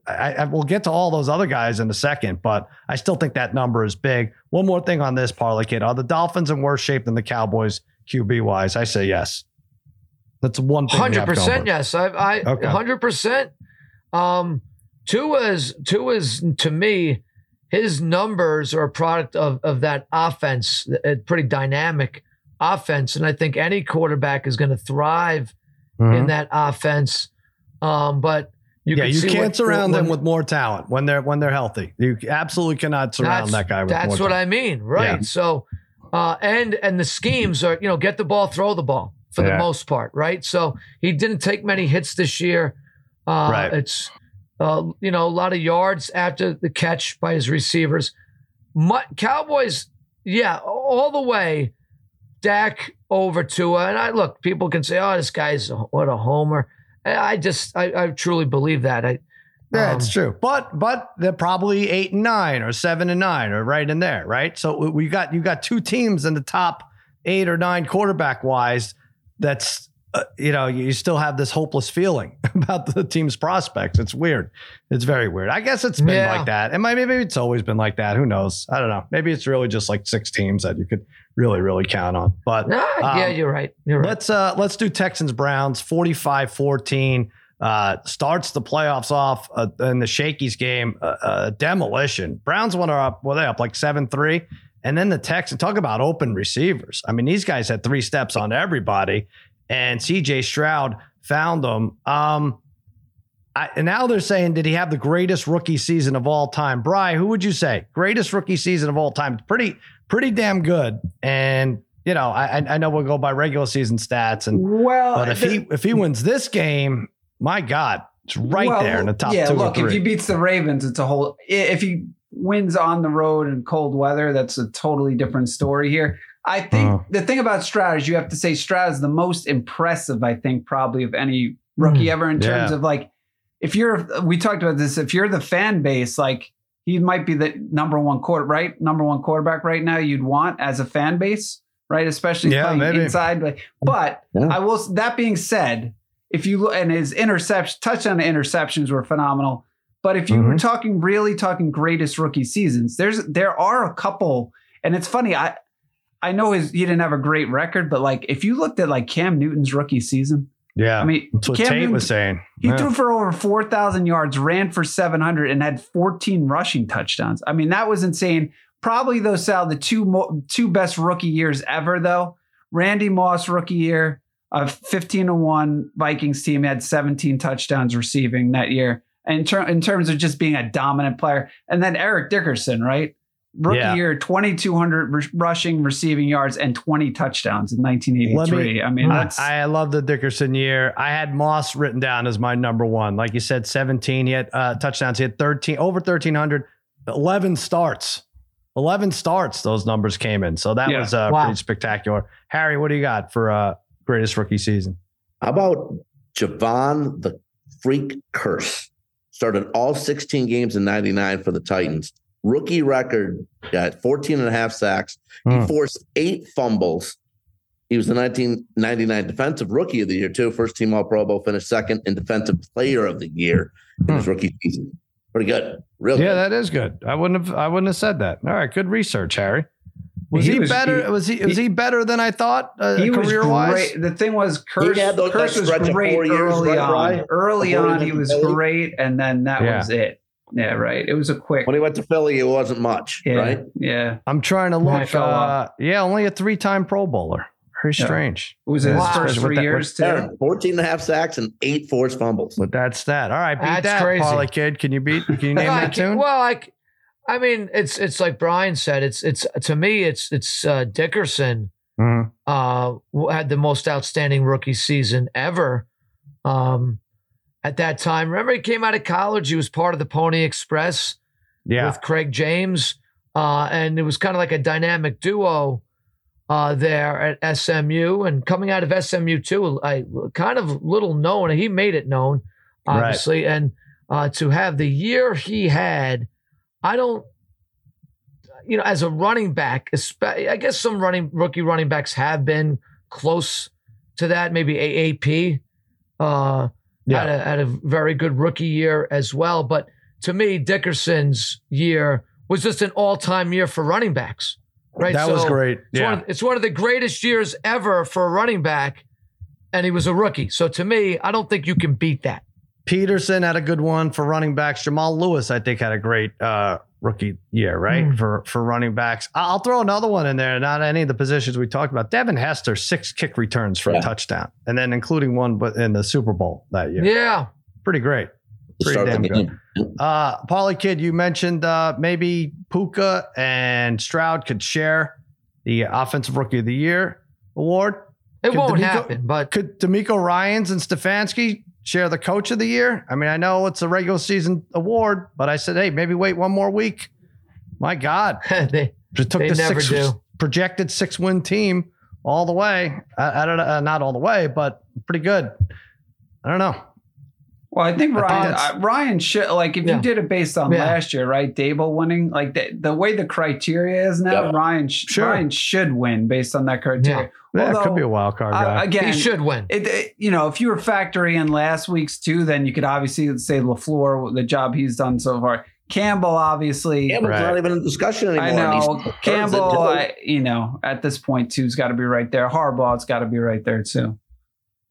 I, I will get to all those other guys in a second, but I still think that number is big. One more thing on this parlay kid: are the Dolphins in worse shape than the Cowboys QB wise? I say yes. That's one Hundred percent yes. I hundred okay. percent. Um, Tua's Tua's to me, his numbers are a product of of that offense, a pretty dynamic offense, and I think any quarterback is going to thrive mm-hmm. in that offense. Um, but you yeah, you can't what, surround them with more talent when they're when they're healthy. You absolutely cannot surround that guy with That's what talent. I mean, right? Yeah. So, uh, and and the schemes are you know get the ball, throw the ball for yeah. the most part, right? So he didn't take many hits this year. Uh, right. It's uh, you know, a lot of yards after the catch by his receivers. My, Cowboys, yeah, all the way. Dak over Tua, and I look. People can say, "Oh, this guy's what a homer." I just, I, I truly believe that. I, yeah, um, it's true. But but they're probably eight and nine or seven and nine or right in there, right? So we got you got two teams in the top eight or nine quarterback wise. That's uh, you know, you still have this hopeless feeling about the team's prospects. It's weird. It's very weird. I guess it's been yeah. like that. And maybe it's always been like that. Who knows? I don't know. Maybe it's really just like six teams that you could really, really count on. But um, yeah, you're right. You're right. Let's uh let's do Texans Browns 45-14. Uh, starts the playoffs off uh, in the Shakey's game, uh, uh demolition. Browns went up, well, they up like 7 3. And then the Texans, talk about open receivers. I mean, these guys had three steps on everybody and CJ Stroud found them. Um, I, and now they're saying, did he have the greatest rookie season of all time? Bry, who would you say greatest rookie season of all time? Pretty, pretty damn good. And you know, I, I know we'll go by regular season stats. And well, but if the, he if he wins this game, my God, it's right well, there in the top yeah, two. Look, if he beats the Ravens, it's a whole. If he wins on the road in cold weather, that's a totally different story here. I think uh, the thing about Stroud is you have to say Stroud is the most impressive, I think, probably of any rookie mm, ever in terms yeah. of like, if you're, we talked about this, if you're the fan base, like he might be the number one quarter, right? Number one quarterback right now you'd want as a fan base, right? Especially yeah, playing maybe. inside. Like, but yeah. I will, that being said, if you look, and his interception, touchdown interceptions were phenomenal. But if you mm-hmm. were talking really talking greatest rookie seasons, there's there are a couple, and it's funny. I I know his he didn't have a great record, but like if you looked at like Cam Newton's rookie season, yeah, I mean that's what Cam Tate Newton, was saying. He yeah. threw for over four thousand yards, ran for seven hundred, and had fourteen rushing touchdowns. I mean that was insane. Probably those Sal the two mo- two best rookie years ever though. Randy Moss rookie year, a fifteen to one Vikings team had seventeen touchdowns receiving that year, in, ter- in terms of just being a dominant player. And then Eric Dickerson, right? Rookie Yeah. year, 2,200 r- rushing, receiving yards, and 20 touchdowns in 1983. I mean, that's I, I love the Dickerson year. I had Moss written down as my number one. Like you said, 17. He had uh, touchdowns. He had 13, over 1,300, 11 starts. 11 starts, those numbers came in. So that Yeah. was uh, Wow. pretty spectacular. Harry, what do you got for uh, greatest rookie season? How about Jevon the Freak Kearse? Started all 16 games in 99 for the Titans. Rookie record, at 14 and a half sacks. Hmm. He forced eight fumbles. He was the 1999 Defensive Rookie of the Year, too. First team All Pro Bowl, finished second in Defensive Player of the Year in his rookie season. Pretty good. Real Yeah, good. that is good. I wouldn't have I wouldn't have said that. All right, good research, Harry. Was he, He was- better? he- was he was he better than I thought uh, he was career wise? great. The thing was, Kearse, had those, Kearse was great early on. Early on, he was great, and then that Yeah. was it. Yeah, right. It was a quick. When he went to Philly, it wasn't much, yeah, right? yeah. I'm trying to look. Uh, yeah, only a three time Pro Bowler. Very Yeah. strange. It was in his Wow. first With three that- years too. Aaron, 14 and a half sacks and eight forced fumbles. But that's that. All right, beat That's that, crazy. Parlay Kid. Can you beat? Can you name that can't- tune? Well, I, c- I mean, it's it's like Brian said. It's it's to me, it's it's uh, Dickerson Mhm. uh, had the most outstanding rookie season ever. Um, at that time, remember he came out of college. He was part of the Pony Express Yeah, with Craig James, uh, and it was kind of like a dynamic duo uh, there at SMU. And coming out of SMU too, I kind of little known. He made it known, Right. obviously, and uh, to have the year he had, I don't. You know, as a running back, I guess some running rookie running backs have been close to that. Maybe AAP uh, Yeah. had, a, had a very good rookie year as well. But to me, Dickerson's year was just an all-time year for running backs. Right, that was great. It's, one Yeah, of, it's one of the greatest years ever for a running back, and he was a rookie. So to me, I don't think you can beat that. Peterson had a good one for running backs. Jamal Lewis, I think, had a great uh, rookie year, right? Mm. For for running backs. I- I'll throw another one in there. Not any of the positions we talked about. Devin Hester, six kick returns for Yeah. a touchdown, and then including one, but in the Super Bowl that year. Yeah, Pretty great. to Pretty damn good. Uh, Parlay Kid, you mentioned uh, maybe Puka and Stroud could share the Offensive Rookie of the Year award. it Could won't DeMeco- happen. But Could DeMeco Ryans and Stefanski share the Coach of the Year? I mean, I know it's a regular season award, but I said, hey, maybe wait one more week. My God, they just took They the never six do. projected six win team all the way. I, I don't know, uh, not all the way, but pretty good. I don't know. Well, I think I think Ryan that's- uh, Ryan should like if Yeah. you did it based on Yeah. last year, right? Daboll winning, like the, the way the criteria is now, Yeah. Ryan sh- Sure. Ryan should win based on that criteria. Yeah, it could be a wild card uh, guy. again, he should win. It, it- you know, if you were factoring in last week's too, then you could obviously say LaFleur, the job he's done so far. Campbell, obviously, Campbell's Right. not even in discussion anymore. I know Campbell. I, you know, at this point too's got to be right there. Harbaugh's got to be right there too.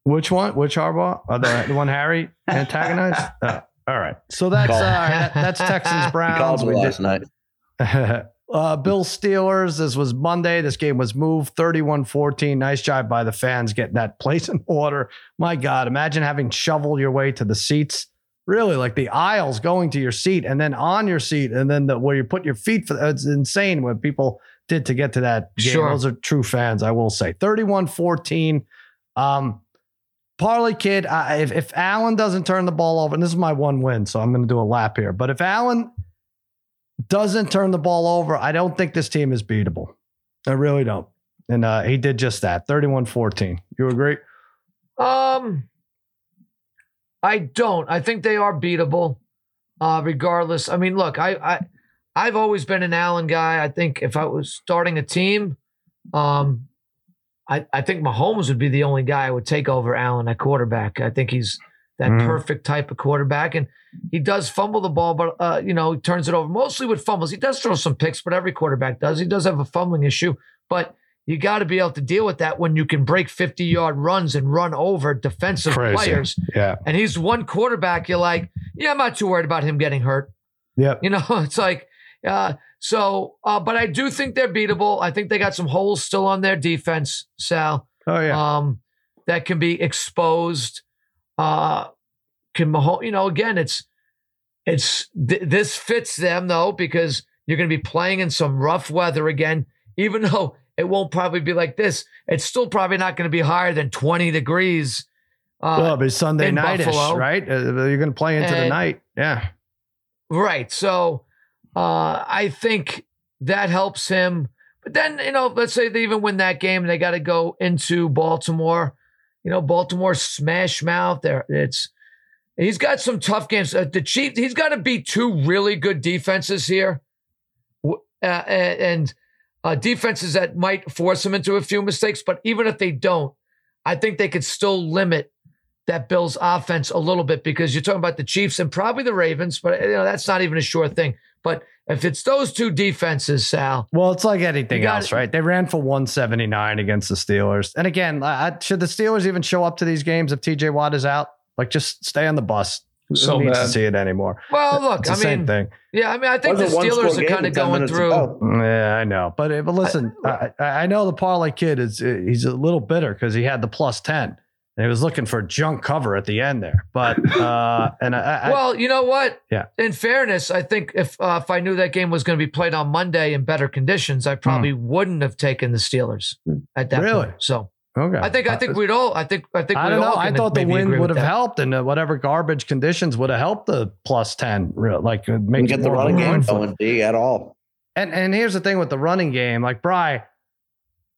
Which one? Which Harbaugh? Uh, the, the one Harry antagonized? Uh, all right. So that's uh, that- that's Texans He Browns. called me We last did- night. uh, Bill Steelers. This was Monday. This game was moved 31-14. Nice job by the fans getting that place in order. My God, imagine having shoveled your way to the seats. Really, like the aisles going to your seat and then on your seat and then the, where you put your feet. For, it's insane what people did to get to that game. Sure. Those are true fans, I will say. 31-14. Um, Parlay kid, I, if, if Allen doesn't turn the ball over, and this is my one win, so I'm going to do a lap here. But if Allen doesn't turn the ball over, I don't think this team is beatable. I really don't. And uh, he did just that 31 14. You agree? Um, I don't. I think they are beatable, uh, regardless. I mean, look, I, I, I've always been an Allen guy. I think if I was starting a team, um, I, I think Mahomes would be the only guy I would take over Allen at quarterback. I think he's that Mhm. perfect type of quarterback, and he does fumble the ball, but uh, you know, he turns it over mostly with fumbles. He does throw some picks, but every quarterback does. He does have a fumbling issue, but you got to be able to deal with that when you can break 50 yard runs and run over defensive Crazy. players. Yeah. And he's one quarterback. You're like, yeah, I'm not too worried about him getting hurt. Yeah. You know, it's like, uh, so, uh, but I do think they're beatable. I think they got some holes still on their defense, Sal, Oh, yeah. um, that can be exposed. Uh, can Mahomes, you know, again, it's It's th- this fits them though because you're going to be playing in some rough weather again. Even though it won't probably be like this, it's still probably not going to be higher than 20 degrees. Uh, well, it'll be Sunday nightish, Buffalo. right? Uh, you're going to play into the night. Yeah. Right. So uh, I think that helps him. But then, you know, let's say they even win that game and they got to go into Baltimore. You know, Baltimore smash mouth there. It's he's got some tough games. Uh, the Chiefs, he's got to beat two really good defenses here. Uh, and uh, defenses that might force him into a few mistakes. But even if they don't, I think they could still limit that Bills offense a little bit because you're talking about the Chiefs and probably the Ravens, but you know that's not even a sure thing. But if it's those two defenses, Sal, Well, it's like anything You got else, it. right? They ran for 179 against the Steelers. And again, I, I- should the Steelers even show up to these games if TJ Watt is out? Like, just stay on the bus. Who So needs to see it anymore? well, look, It's I same mean, thing. yeah, I mean, I think the Was a one-score Steelers are kind of going through. go. Yeah, I know. But, but listen, I, I I know the parlay kid is uh, he's a little bitter because he had the plus 10 and he was looking for junk cover at the end there. But, uh, and I, I, Well, you know what? Yeah. In fairness, I think if uh, if I knew that game was going to be played on Monday in better conditions, I probably wouldn't have taken the Steelers at that Hmm. Really? point. So okay. I think I think we'd all I think I think I don't know. all I thought the maybe wind would have helped, and uh, whatever garbage conditions would have helped the plus ten. real- Like uh, make it get the more running game meaningful. going, D, at all. And and here's the thing with the running game, like Bry,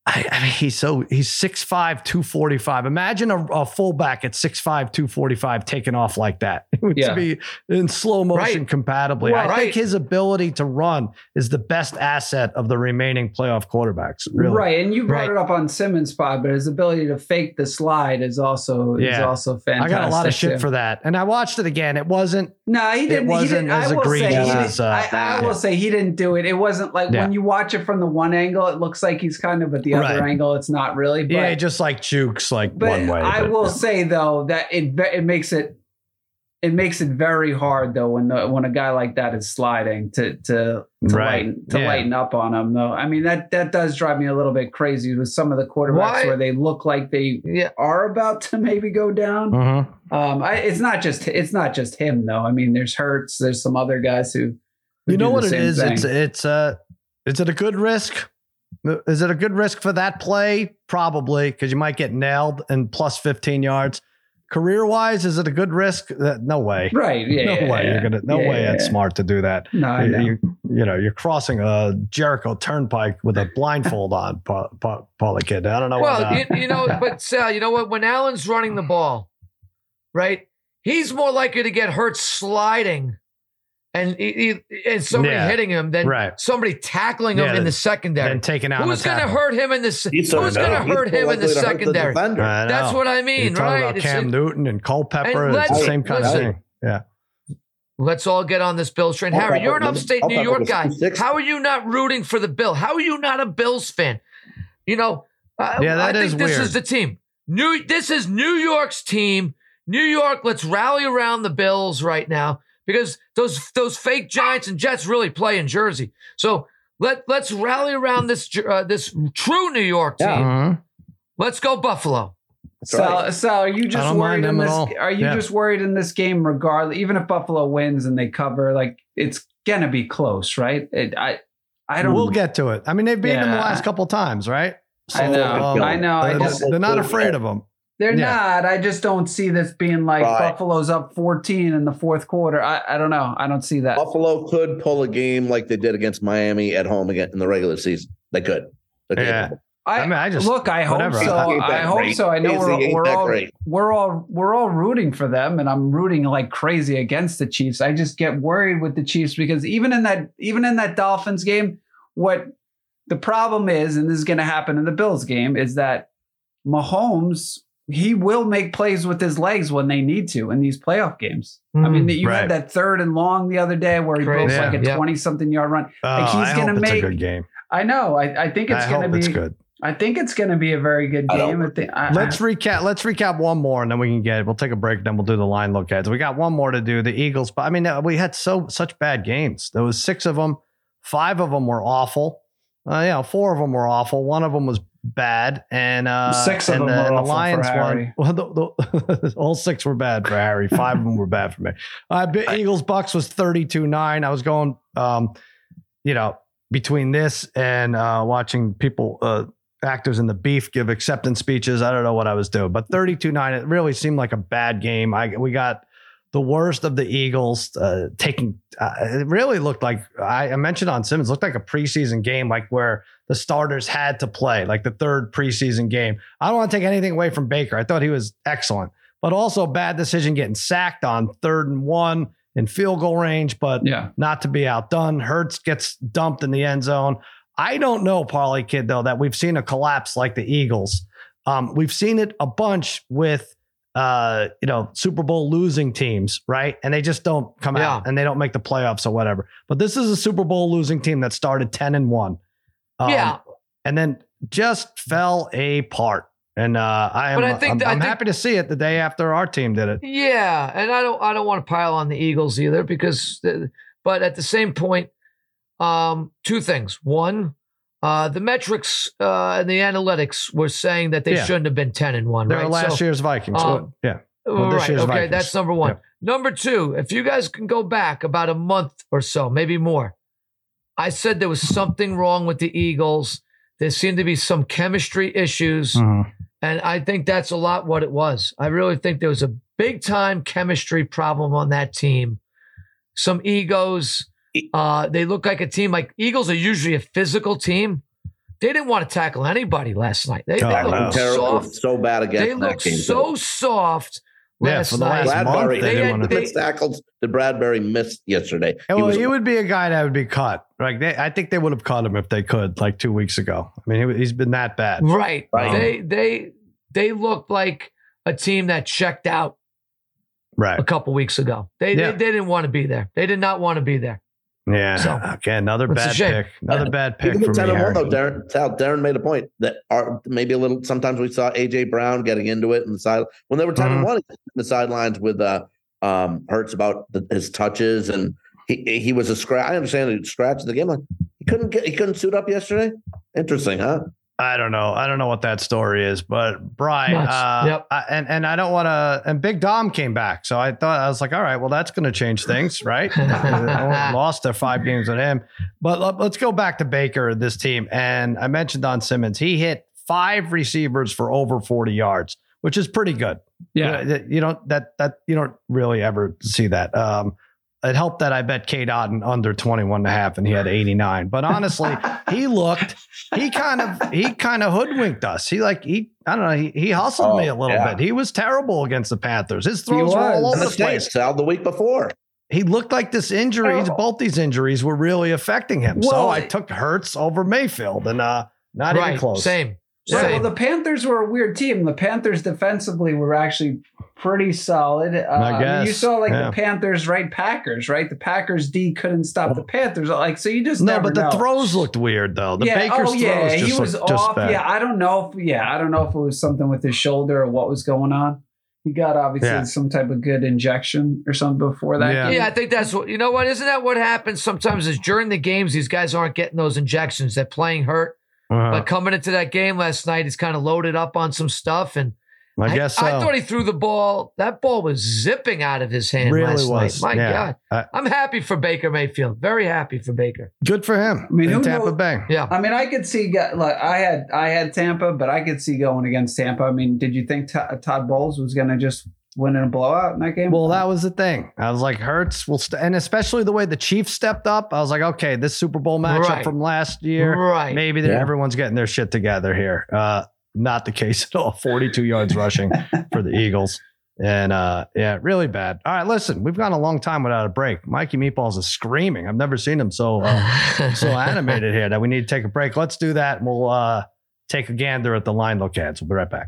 I, I mean, he's so he's 6'5", 245. Imagine a, a fullback at 6'5", 245 taking off like that. It would Yeah. be in slow motion Right. compatibly. Well, I right. think his ability to run is the best asset of the remaining playoff quarterbacks. Really. Right, and you brought Right. it up on Simmons' pod, but his ability to fake the slide is also is Yeah. also I got a lot of shit too. for that. And I watched it again. It wasn't No, he didn't. it wasn't he didn't, as I will say, he egregious as, uh, I, I yeah. will say he didn't do it. It wasn't like when you watch it from the one angle, it looks like he's kind of, but the other Right. angle, it's not really. But, yeah, just like jukes like but one way. I but- will yeah. say though that it it makes it it makes it very hard though when the when a guy like that is sliding to to to Right. lighten to Yeah. lighten up on him though. I mean that that does drive me a little bit crazy with some of the quarterbacks Why- where they look like they Yeah. are about to maybe go down. Mhm. Um, I, it's not just it's not just him though. I mean, there's Hurts. There's some other guys who. who You know what it is? thing. It's it's uh is it a good risk? Is it a good risk for that play? Probably, because you might get nailed and plus 15 yards. Career wise, is it a good risk? Uh, no way. right. Yeah. no yeah, way. yeah. You're gonna no way it's smart to do that. No, I you, know. you, you know, you're crossing a Jericho turnpike with a blindfold on, Pa- Pa- Parlay kid. I don't know. Well, you, you know, but Sal, you know what? When Allen's running the ball, right, he's more likely to get hurt sliding and he, he- and somebody Yeah. hitting him then Right. somebody tackling him Yeah, in the secondary, and secondary. taking out Who's going to hurt him in the se- Who's going to hurt him in the likely to hurt secondary? defender. That's what I mean, You're right? about It's- Cam Newton and Culpepper. And It's the same kind of thing. Yeah. Let's all get on this Bills train. Harry, you're an upstate New York guy. How are you not rooting for the Bill? How are you not a Bills fan? You know, uh, Yeah, that I think is this weird. is the team. New, this is New York's team. New York, let's rally around the Bills right now because those those fake Giants and Jets really play in Jersey. So let let's rally around this uh, this true New York team. Yeah. Mhm. Let's go Buffalo. That's Sal, right. Sal, are you just worried in this? Are you Yeah. just worried in this game, regardless? Even if Buffalo wins and they cover, like it's gonna be close, right? It, I, I don't. We'll get to it. I mean, they've beaten them the last couple times, right? I know, I know, I they're, just- they're not afraid of them. They're Yeah. not. I just don't see this being like Right. Buffalo's up 14 in the fourth quarter. I, I don't know. I don't see that. Buffalo could pull a game like they did against Miami at home again in the regular season. They could. They're Yeah. I, I mean, I just- look. I hope whatever. so. Ain't I hope great? so. I know Ain't- we're, ain't we're all great? we're all we're all rooting for them, and I'm rooting like crazy against the Chiefs. I just get worried with the Chiefs because even in that even in that Dolphins game, what the problem is, and this is going to happen in the Bills game, is that Mahomes he will make plays with his legs when they need to in these playoff games. I mean, you Mm, Right. had that third and long the other day where he broke Crazy. like a Yeah. twenty something yard run. Oh, he's I gonna hope it's make- a good game. I know. I, I think it's I going hope to it's be. good. I think it's going to be a very good game. don't- I think, I, Let's recap. Let's recap one more, and then we can get. We'll take a break. Then we'll do the line look aheads. We got one more to do. The Eagles, but I mean, uh, we had so such bad games. There was six of them. Five of them were awful. Uh, you know, four of them were awful. One of them was bad, and uh, Six of and them the, were and the Lions. Harry. Well, the, the, all six were bad for Harry. Five of them were bad for me. Uh, Eagles Bucks was thirty two nine. I was going, um, you know, between this and uh, watching people. Uh, Actors in the beef give acceptance speeches. I don't know what I was doing, but 32 9, it really seemed like a bad game. I We got the worst of the Eagles uh, taking. Uh, it really looked like I, I mentioned on Simmons looked like a preseason game, like where the starters had to play, like the third preseason game. I don't want to take anything away from Baker. I thought he was excellent, but also bad decision getting sacked on third and one in field goal range, but Yeah. not to be outdone. Hurts gets dumped in the end zone. I don't know, Parlay Kid, though, that we've seen a collapse like the Eagles. Um, we've seen it a bunch with uh, you know, Super Bowl losing teams, right? And they just don't come Yeah. out and they don't make the playoffs or whatever. But this is a Super Bowl losing team that started 10 and 1. Um, yeah, And then just fell apart. And uh, I am But I think I'm, that- I I'm think- happy to see it the day after our team did it. Yeah, and I don't I don't want to pile on the Eagles either because but at the same point um two things. One, uh the metrics uh and the analytics were saying that they Yeah. shouldn't have been 10 and 1, They're right? last So- year's Vikings. um, yeah. well, this right. Okay, Vikings. that's number 1. Yep. Number 2, if you guys can go back about a month or so, maybe more. I said there was something wrong with the Eagles. There seemed to be some chemistry issues. Mhm. And I think that's a lot what it was. I really think there was a big time chemistry problem on that team. Some egos. Uh, they look like a team like Eagles are usually a physical team. They didn't want to tackle anybody last night. They, Oh, they no. looked terrible, soft. so bad against They that looked game. so soft Yeah, last for the night. last month, they They didn't had- want to. they- missed tackles did Bradberry miss yesterday? He well, was- he would be a guy that would be cut. Like they, I think they would have cut him if they could, like two weeks ago. I mean, he, he's been that bad. Right. Right. They they they looked like a team that checked out Right. a couple weeks ago. They, Yeah. they they didn't want to be there. They did not want to be there. Yeah. So, okay. Another bad pick. Another bad pick Even for the me. 1, though, Darren, Sal, Darren made a point that our, maybe a little. Sometimes we saw AJ Brown getting into it in the side when they were 10 and Mhm. 1 in the sidelines with uh, um, Hurts about the, his touches and he he was a scratch. I understand he scratched the game. Like he couldn't get he couldn't suit up yesterday. Interesting, huh? I don't know. I don't know what that story is, but Brian, uh, Yep. I, and and I don't want to. And Big Dom came back, so I thought I was like, all right, well, that's going to change things, right? Lost their five games with him, but let, let's go back to Baker, this team, and I mentioned Don Simmons. He hit five receivers for over forty yards, which is pretty good. Yeah. Uh, you don't that that you don't really ever see that. Um, it helped that I bet Cade Otton under 21 and a half and he had 89. But honestly, he looked, he kind of, he kind of hoodwinked us. He like, he, I don't know, he, he hustled me Oh, a little yeah. bit. He was terrible against the Panthers. His throws were all over the the place. Saints, Sal, the week before. He looked like this injuries, Oh. both these injuries were really affecting him. so I took Hurts over Mayfield and uh, not even close. Same. Right, Same. well, the Panthers were a weird team. The Panthers defensively were actually pretty solid. Uh, I mean, you saw like yeah. the Panthers, right? Packers, right? The Packers D couldn't stop the Panthers. Like, so you just No, never but the throws looked weird though. The yeah, Baker's oh yeah, throws just he was looked just off. bad. Yeah, I don't know if yeah, I don't know if it was something with his shoulder or what was going on. He got obviously Yeah. some type of good injection or something before that. Yeah. Yeah, I think that's what you know. What isn't that what happens sometimes? Is during the games these guys aren't getting those injections. They're playing hurt. Uh-huh. But coming into that game last night, he's kind of loaded up on some stuff, and I guess so. I thought he threw the ball. That ball was zipping out of his hand really last was. night. My yeah. God, Uh, I'm happy for Baker Mayfield. Very happy for Baker. good for him. I mean, in Tampa Bay. Yeah, I mean, I could see like I had I had Tampa, but I could see going against Tampa. I mean, did you think T- Todd Bowles was going to just win in a blowout in that game? Well, that was the thing. I was like, Hurts will, st-, and especially the way the Chiefs stepped up. I was like, okay, this Super Bowl matchup Right. from last year, right. maybe Yeah. everyone's getting their shit together here. Uh, not the case at all. Forty-two yards rushing for the Eagles, and uh, yeah, really bad. All right, listen, we've gone a long time without a break. Mikey Meatballs is screaming. I've never seen him so uh, so animated here that we need to take a break. Let's do that, and we'll uh, take a gander at the line look ads. We'll be right back.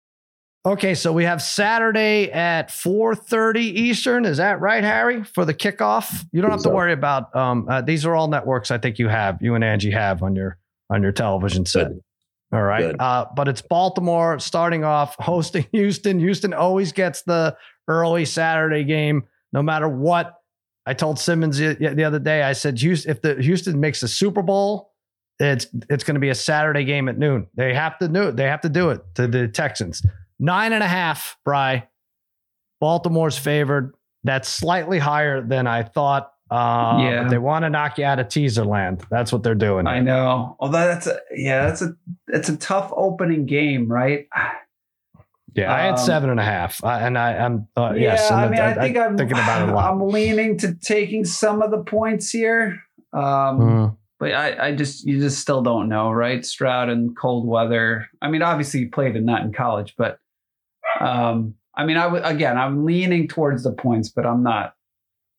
Okay, so we have Saturday at 4:30 Eastern. Is that right, Harry? For the kickoff, you don't have to worry about. Um, uh, these are all networks. I think you have you and Angie have on your on your television set. Good. All right, uh, but it's Baltimore starting off hosting Houston. Houston always gets the early Saturday game, no matter what. I told Simmons the, the other day. I said, if the Houston makes the Super Bowl, it's it's going to be a Saturday game at noon. They have to do it. They have to do it to the Texans. Nine and a half, Bry. Baltimore's favored. That's slightly higher than I thought. Uh, Yeah. they want to knock you out of teaser land. That's what they're doing. I know. Although that's a yeah, that's a it's a tough opening game, right? yeah, I had um, seven and a half, and I, I'm uh, yes. yeah, and I mean, I, think I'm thinking about it a lot. I'm leaning to taking some of the points here. Um, Mhm. But I, I just you just still don't know, right? Stroud and cold weather. I mean, obviously you played a nut in college, but um, I mean, I would again, I'm leaning towards the points, but I'm not.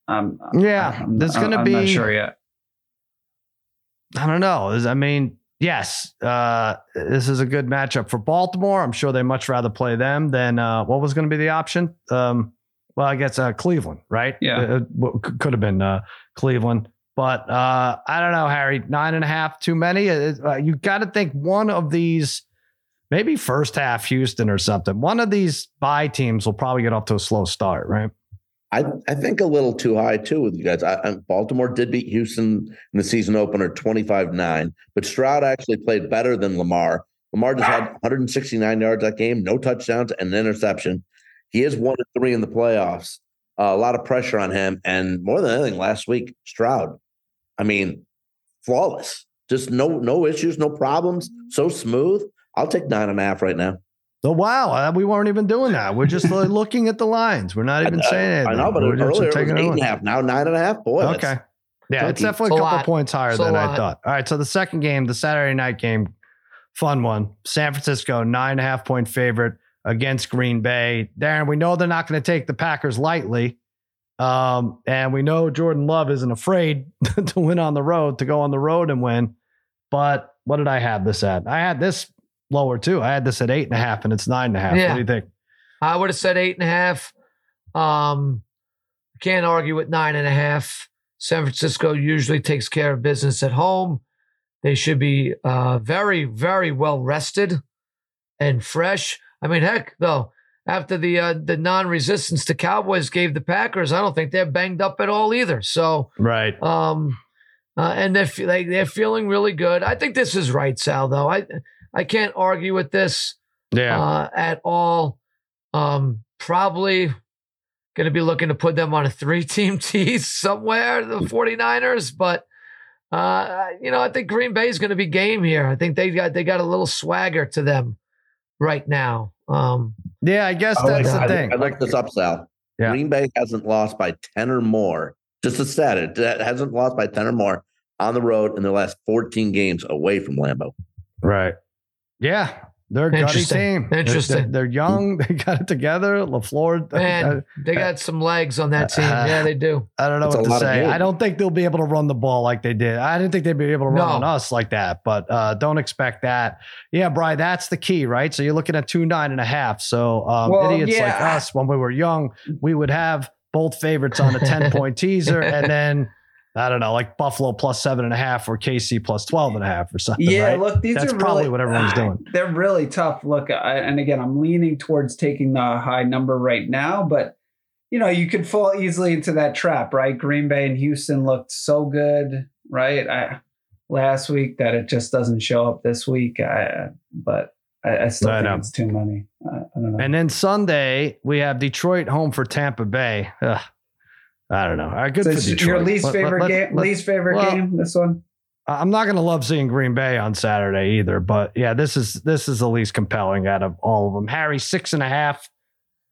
Um, Yeah, I'm, there's going to be. I'm not sure yet. I don't know. I mean, yes, uh, this is a good matchup for Baltimore. I'm sure they much rather play them than uh, what was going to be the option. Um, well, I guess uh, Cleveland, right? Yeah. Uh, w- could have been uh, Cleveland, but uh, I don't know, Harry. Nine and a half, too many. You got to think one of these, maybe first half Houston or something. One of these bye teams will probably get off to a slow start, right? I, I think a little too high too with you guys. I, I, Baltimore did beat Houston in the season opener 25 9, but Stroud actually played better than Lamar. Lamar just had 169 yards that game, no touchdowns, and an interception. He is one to three in the playoffs. Uh, a lot of pressure on him. And more than anything, last week, Stroud, I mean, flawless. Just no no issues, no problems. So smooth. I'll take nine and a half right now. Oh wow, uh, we weren't even doing that. We're just uh, looking at the lines. We're not even I, saying anything. I know, but We're just earlier it was taking eight a and look. a half. Now nine and a half. Boy, Okay. Yeah, it's definitely It's a a couple lot. points higher It's than I thought. All right, so the second game, the Saturday night game, fun one. San Francisco, nine and a half point favorite against Green Bay. Darren, we know they're not going to take the Packers lightly. Um, and we know Jordan Love isn't afraid to win on the road, to go on the road and win. But what did I have this at? I had this lower too. I had this at eight and a half, and it's nine and a half. Yeah. What do you think? I would have said eight and a half. Um, can't argue with nine and a half. San Francisco usually takes care of business at home. They should be uh, very, very well rested and fresh. I mean, heck, though, after the uh, the non-resistance the Cowboys gave the Packers, I don't think they're banged up at all either. So, Right. um, uh, and they're like they're feeling really good. I think this is right, Sal. Though I I can't argue with this Yeah. uh, at all. Um, probably going to be looking to put them on a three team tease somewhere, the 49ers. But, uh, you know, I think Green Bay is going to be game here. I think they got, they got a little swagger to them right now. Um, yeah, I guess I like that's that. the I, thing. I like this up, Sal. Yeah. Green Bay hasn't lost by 10 or more. Just a stat. It it hasn't lost by 10 or more on the road in their last 14 games away from Lambeau. Right. Yeah. They're a gutty team. Interesting. They're, they're young. They got it together. LaFleur. man, they got some legs on that team. Yeah, they do. I don't know That's what to say. I don't think they'll be able to run the ball like they did. I didn't think they'd be able to run No. on us like that, but uh, don't expect that. Yeah, Brian, that's the key, right? So you're looking at two nine and a half. So um, Well, idiots like us, when we were young, we would have both favorites on a 10 point teaser. And then, I don't know, like Buffalo plus seven and a half or KC plus 12 and a half or something. Yeah, right? look, these That's are probably really, what everyone's doing. They're really tough. Look, I, and again, I'm leaning towards taking the high number right now, but you know, you could fall easily into that trap, right? Green Bay and Houston looked so good, right? I, last week that it just doesn't show up this week. I, but I, I still I think know. it's too money. I, I don't know. And then Sunday, we have Detroit home for Tampa Bay. Ugh, I don't know. All right, good so for Detroit. your least Let- let- favorite let- game, let- least favorite well, game. This one. I'm not going to love seeing Green Bay on Saturday either, but yeah, this is this is the least compelling out of all of them. Harry six and a half.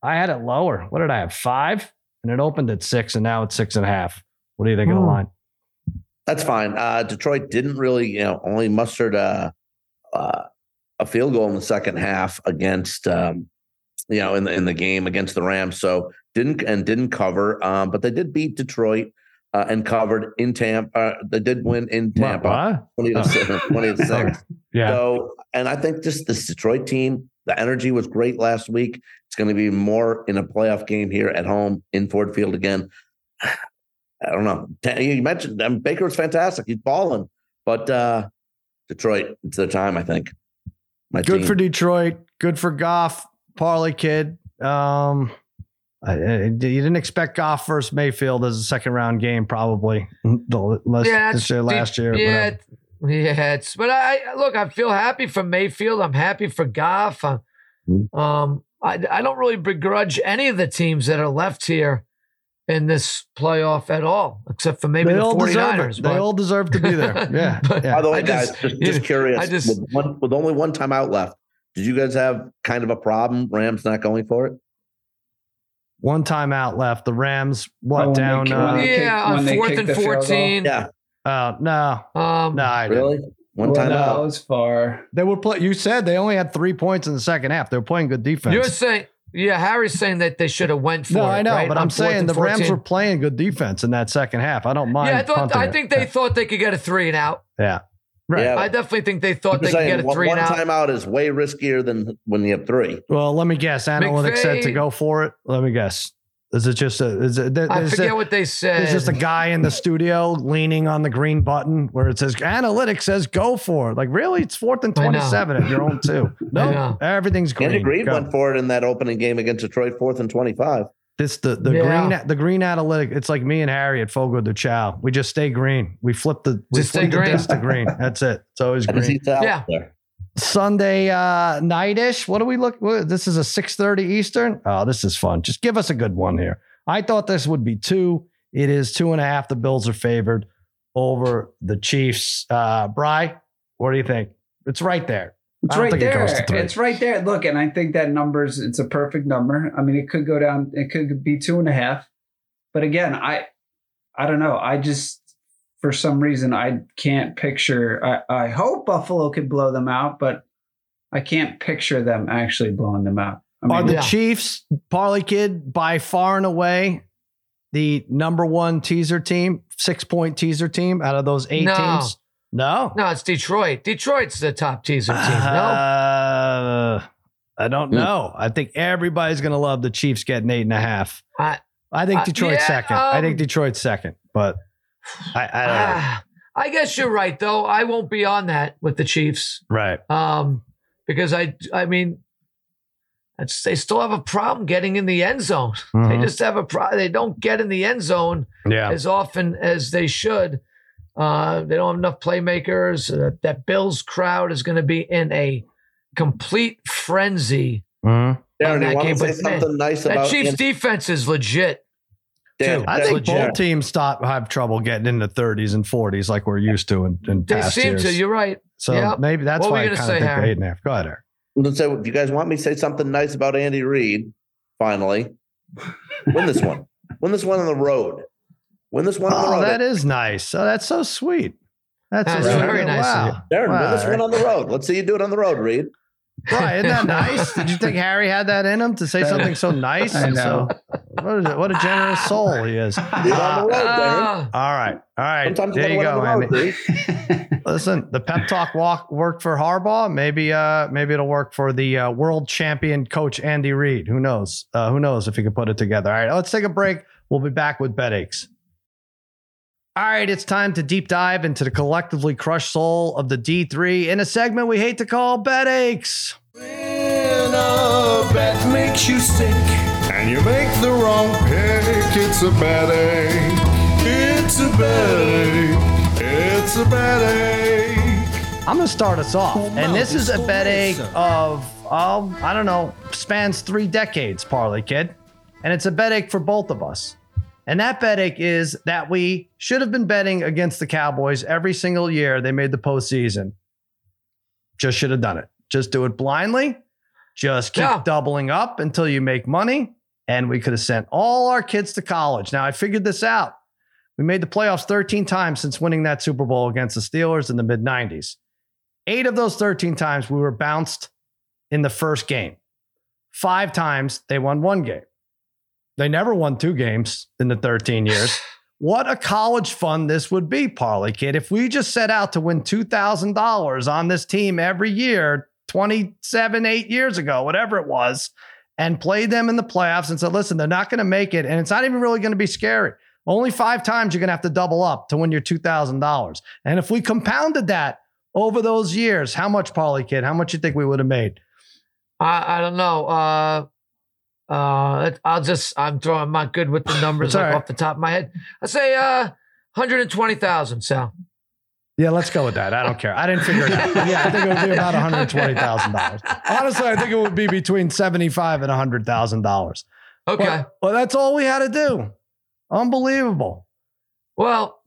I had it lower. What did I have? Five, and it opened at six, and now it's six and a half. What do you think of the Hmm. line? That's fine. Uh, Detroit didn't really, you know, only mustered a, uh, a field goal in the second half against, um, you know, in the in the game against the Rams. So didn't and didn't cover. Um, but they did beat Detroit uh, and covered in Tampa. Uh, they did win in Tampa, What? twenty to Oh. six. 20 to six. Yeah, So, and I think just this Detroit team, The energy was great last week. It's going to be more in a playoff game here at home in Ford Field again. I don't know. You mentioned um, Baker was fantastic. He's balling, but uh, Detroit, it's their time. I think. My good team. for Detroit. Good for Goff. Parlay kid. Um, I, I, you didn't expect Goff versus Mayfield as a second round game, probably. Last, yeah, this year, last year. Yeah, yeah. It's, but I look. I feel happy for Mayfield. I'm happy for Goff. Mm-hmm. Um, I, I don't really begrudge any of the teams that are left here in this playoff at all, except for maybe they the 49ers. They all deserve to be there. Yeah. but, yeah. By the way, guys, just, just, curious. I just, with, one, with only one timeout left, did you guys have kind of a problem? Rams not going for it? One timeout left. The Rams what oh, down? They, uh, yeah, on fourth and fourteen. Yeah. Uh, no. Um, no, I really. Didn't. One time well, out. was far. They were play. You said they only had three points in the second half. They were playing good defense. You're saying yeah, Harry's saying that they should have went for no, it. No, I know, right? but I'm saying the Rams were playing good defense in that second half. I don't mind. Yeah, I thought. I think it. they thought they could get a three and out. Yeah, right. Yeah, I definitely think they thought they could get a three one, and out. One timeout is way riskier than when you have three. Well, let me guess. Analytics McVay, said to go for it. Let me guess. Is it just a? Is it? I forget what they said. There's just a guy in the studio leaning on the green button where it says analytics says go for it. Like really, it's fourth and twenty-seven at your own two. No, everything's green. Andy Reid went for it in that opening game against Detroit, fourth and twenty-five. This the the yeah. green the green analytic. It's like me and Harry at Fogo de Chão. We just stay green. We flip the we just flip the green. to green. That's it. It's always green. Yeah. There. Sunday uh, nightish. What do we look? This is a six thirty Eastern. Oh, this is fun. Just give us a good one here. I thought this would be two. It is two and a half. The Bills are favored over the Chiefs. Uh, Bry, what do you think? It's right there. It's right there. It it's right there. Look, and I think that numbers. It's a perfect number. I mean, it could go down. It could be two and a half. But again, I, I don't know. I just for some reason I can't picture. I, I hope Buffalo could blow them out, but I can't picture them actually blowing them out. I mean, Are the yeah. Chiefs, Parlay Kid, by far and away the number one teaser team, six point teaser team out of those eight no. teams? No. No, it's Detroit. Detroit's the top teaser team. Uh, no. I don't hmm. know. I think everybody's going to love the Chiefs getting eight and a half. I, I think Detroit's uh, yeah, second. Um, I think um, Detroit's second, but I, I, uh, I guess you're right, though. I won't be on that with the Chiefs. Right. Um, because I, I mean, it's, they still have a problem getting in the end zone. Mm-hmm. They just have a problem. They don't get in the end zone yeah. as often as they should. Uh, they don't have enough playmakers. Uh, that Bills crowd is going to be in a complete frenzy. Mm-hmm. Darren, that game. But something man, nice that Chiefs defense is legit. Damn, I think legit. both teams stop have trouble getting in the 30s and 40s like we're used to in, in they past seem years. to. You're right. So yep. maybe that's what why I kind of think Harry? eight and a half. Go ahead, Eric. Let's say, if you guys want me to say something nice about Andy Reid, finally, win this one. Win this one on the road. Win this one on the oh, road. That is nice. Oh, that's so sweet. That's, that's very nice. Wow. Darren, wow. win this one on the road. Let's see you do it on the road, Reid. Right, isn't that nice? Did you think Harry had that in him to say something so nice? I know. So, what, is it? what a generous soul he is. Uh, road, uh, all right, all right. Sometimes there you go, Andy. Listen, the pep talk walk worked for Harbaugh. Maybe, uh, maybe it'll work for the uh, world champion coach Andy Reid. Who knows? Uh, who knows if he can put it together? All right, let's take a break. We'll be back with bet aches. All right, it's time to deep dive into the collectively crushed soul of the D3 in a segment we hate to call Bet Aches. When a bet makes you sick and you make the wrong pick, it's a bet ache. It's a bet ache. It's a bet ache. I'm going to start us off. And this is a bet ache of, um, I don't know, spans three decades, Parlay Kid. And it's a bet ache for both of us. And that betting is that we should have been betting against the Cowboys every single year they made the postseason. Just should have done it. Just do it blindly. Just keep yeah. doubling up until you make money. And we could have sent all our kids to college. Now, I figured this out. We made the playoffs 13 times since winning that Super Bowl against the Steelers in the mid 90s. Eight of those 13 times we were bounced in the first game. Five times they won one game. They never won two games in the 13 years. what a college fund this would be, Parlay Kid. If we just set out to win $2,000 on this team every year 27, eight years ago, whatever it was, and played them in the playoffs and said, listen, they're not going to make it. And it's not even really going to be scary. Only five times you're going to have to double up to win your $2,000. And if we compounded that over those years, how much, Parlay Kid? How much you think we would have made? I, I don't know. Uh, uh, I'll just, I'm throwing, I'm not good with the numbers like right. off the top of my head. I say uh, 120,000, Sal. Yeah, let's go with that. I don't care. I didn't figure it out. Yeah, I think it would be about $120,000. Honestly, I think it would be between 75 and $100,000. Okay. Well, well, that's all we had to do. Unbelievable. Well,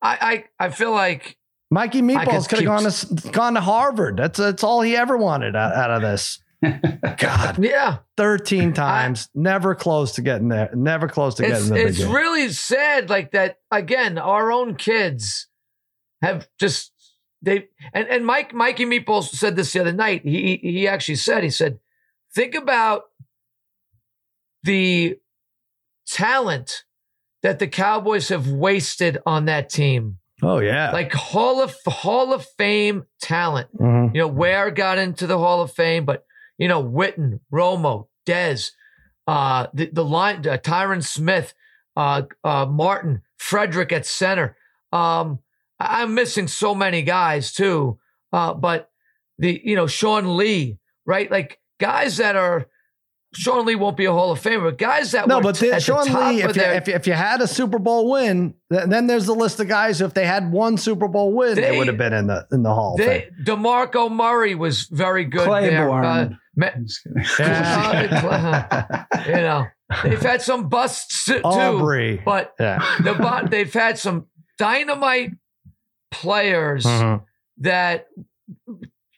I, I, I feel like Mikey I Meatballs could could have gone to gone to Harvard. That's that's all he ever wanted out, out of this. God, yeah, 13 times, never close to getting there. Never close to getting the big it's really sad. Like that again. Our own kids have just they and and Mike Mikey Meatballs said this the other night. He he actually said he said, think about the talent that the Cowboys have wasted on that team. oh yeah. Like Hall of Hall of Fame talent. Mhm. You know, Ware got into the Hall of Fame, but you know, Witten, Romo, Dez, uh, the the line, uh, Tyron Smith, uh, uh, Martin, Frederick at center. Um, I- I'm missing so many guys too. Uh, but the you know Sean Lee, right? Like guys that are Sean Lee won't be a Hall of Famer, but guys that No, were but the, at Sean the top Lee, if you, their- if, you, if you had a Super Bowl win, th- then there's the list of guys. who, If they had one Super Bowl win, they, They- would have been in the in the Hall of they, Fame. DeMarco Murray was very good there. Uh, Just. Yeah. you know, they've had some busts too, Aubrey. but yeah. the they've had some dynamite players Mhm. that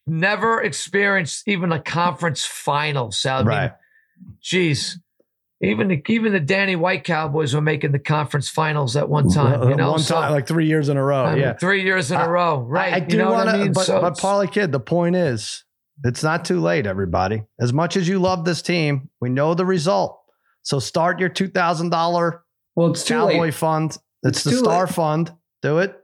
never experienced even a conference final. So I mean, Right. geez, even the, even the Danny White Cowboys were making the conference finals at one time. You know, one So, time, like three years in a row. I mean, yeah. three years in I- a row. Right? I, I You do know want to, I mean? but, So but Parlay Kid, the point is, it's not too late, everybody. As much as you love this team, we know the result. So start your two thousand dollar Well, it's too Cowboy late. fund. It's, It's the Star late. Fund. Do it.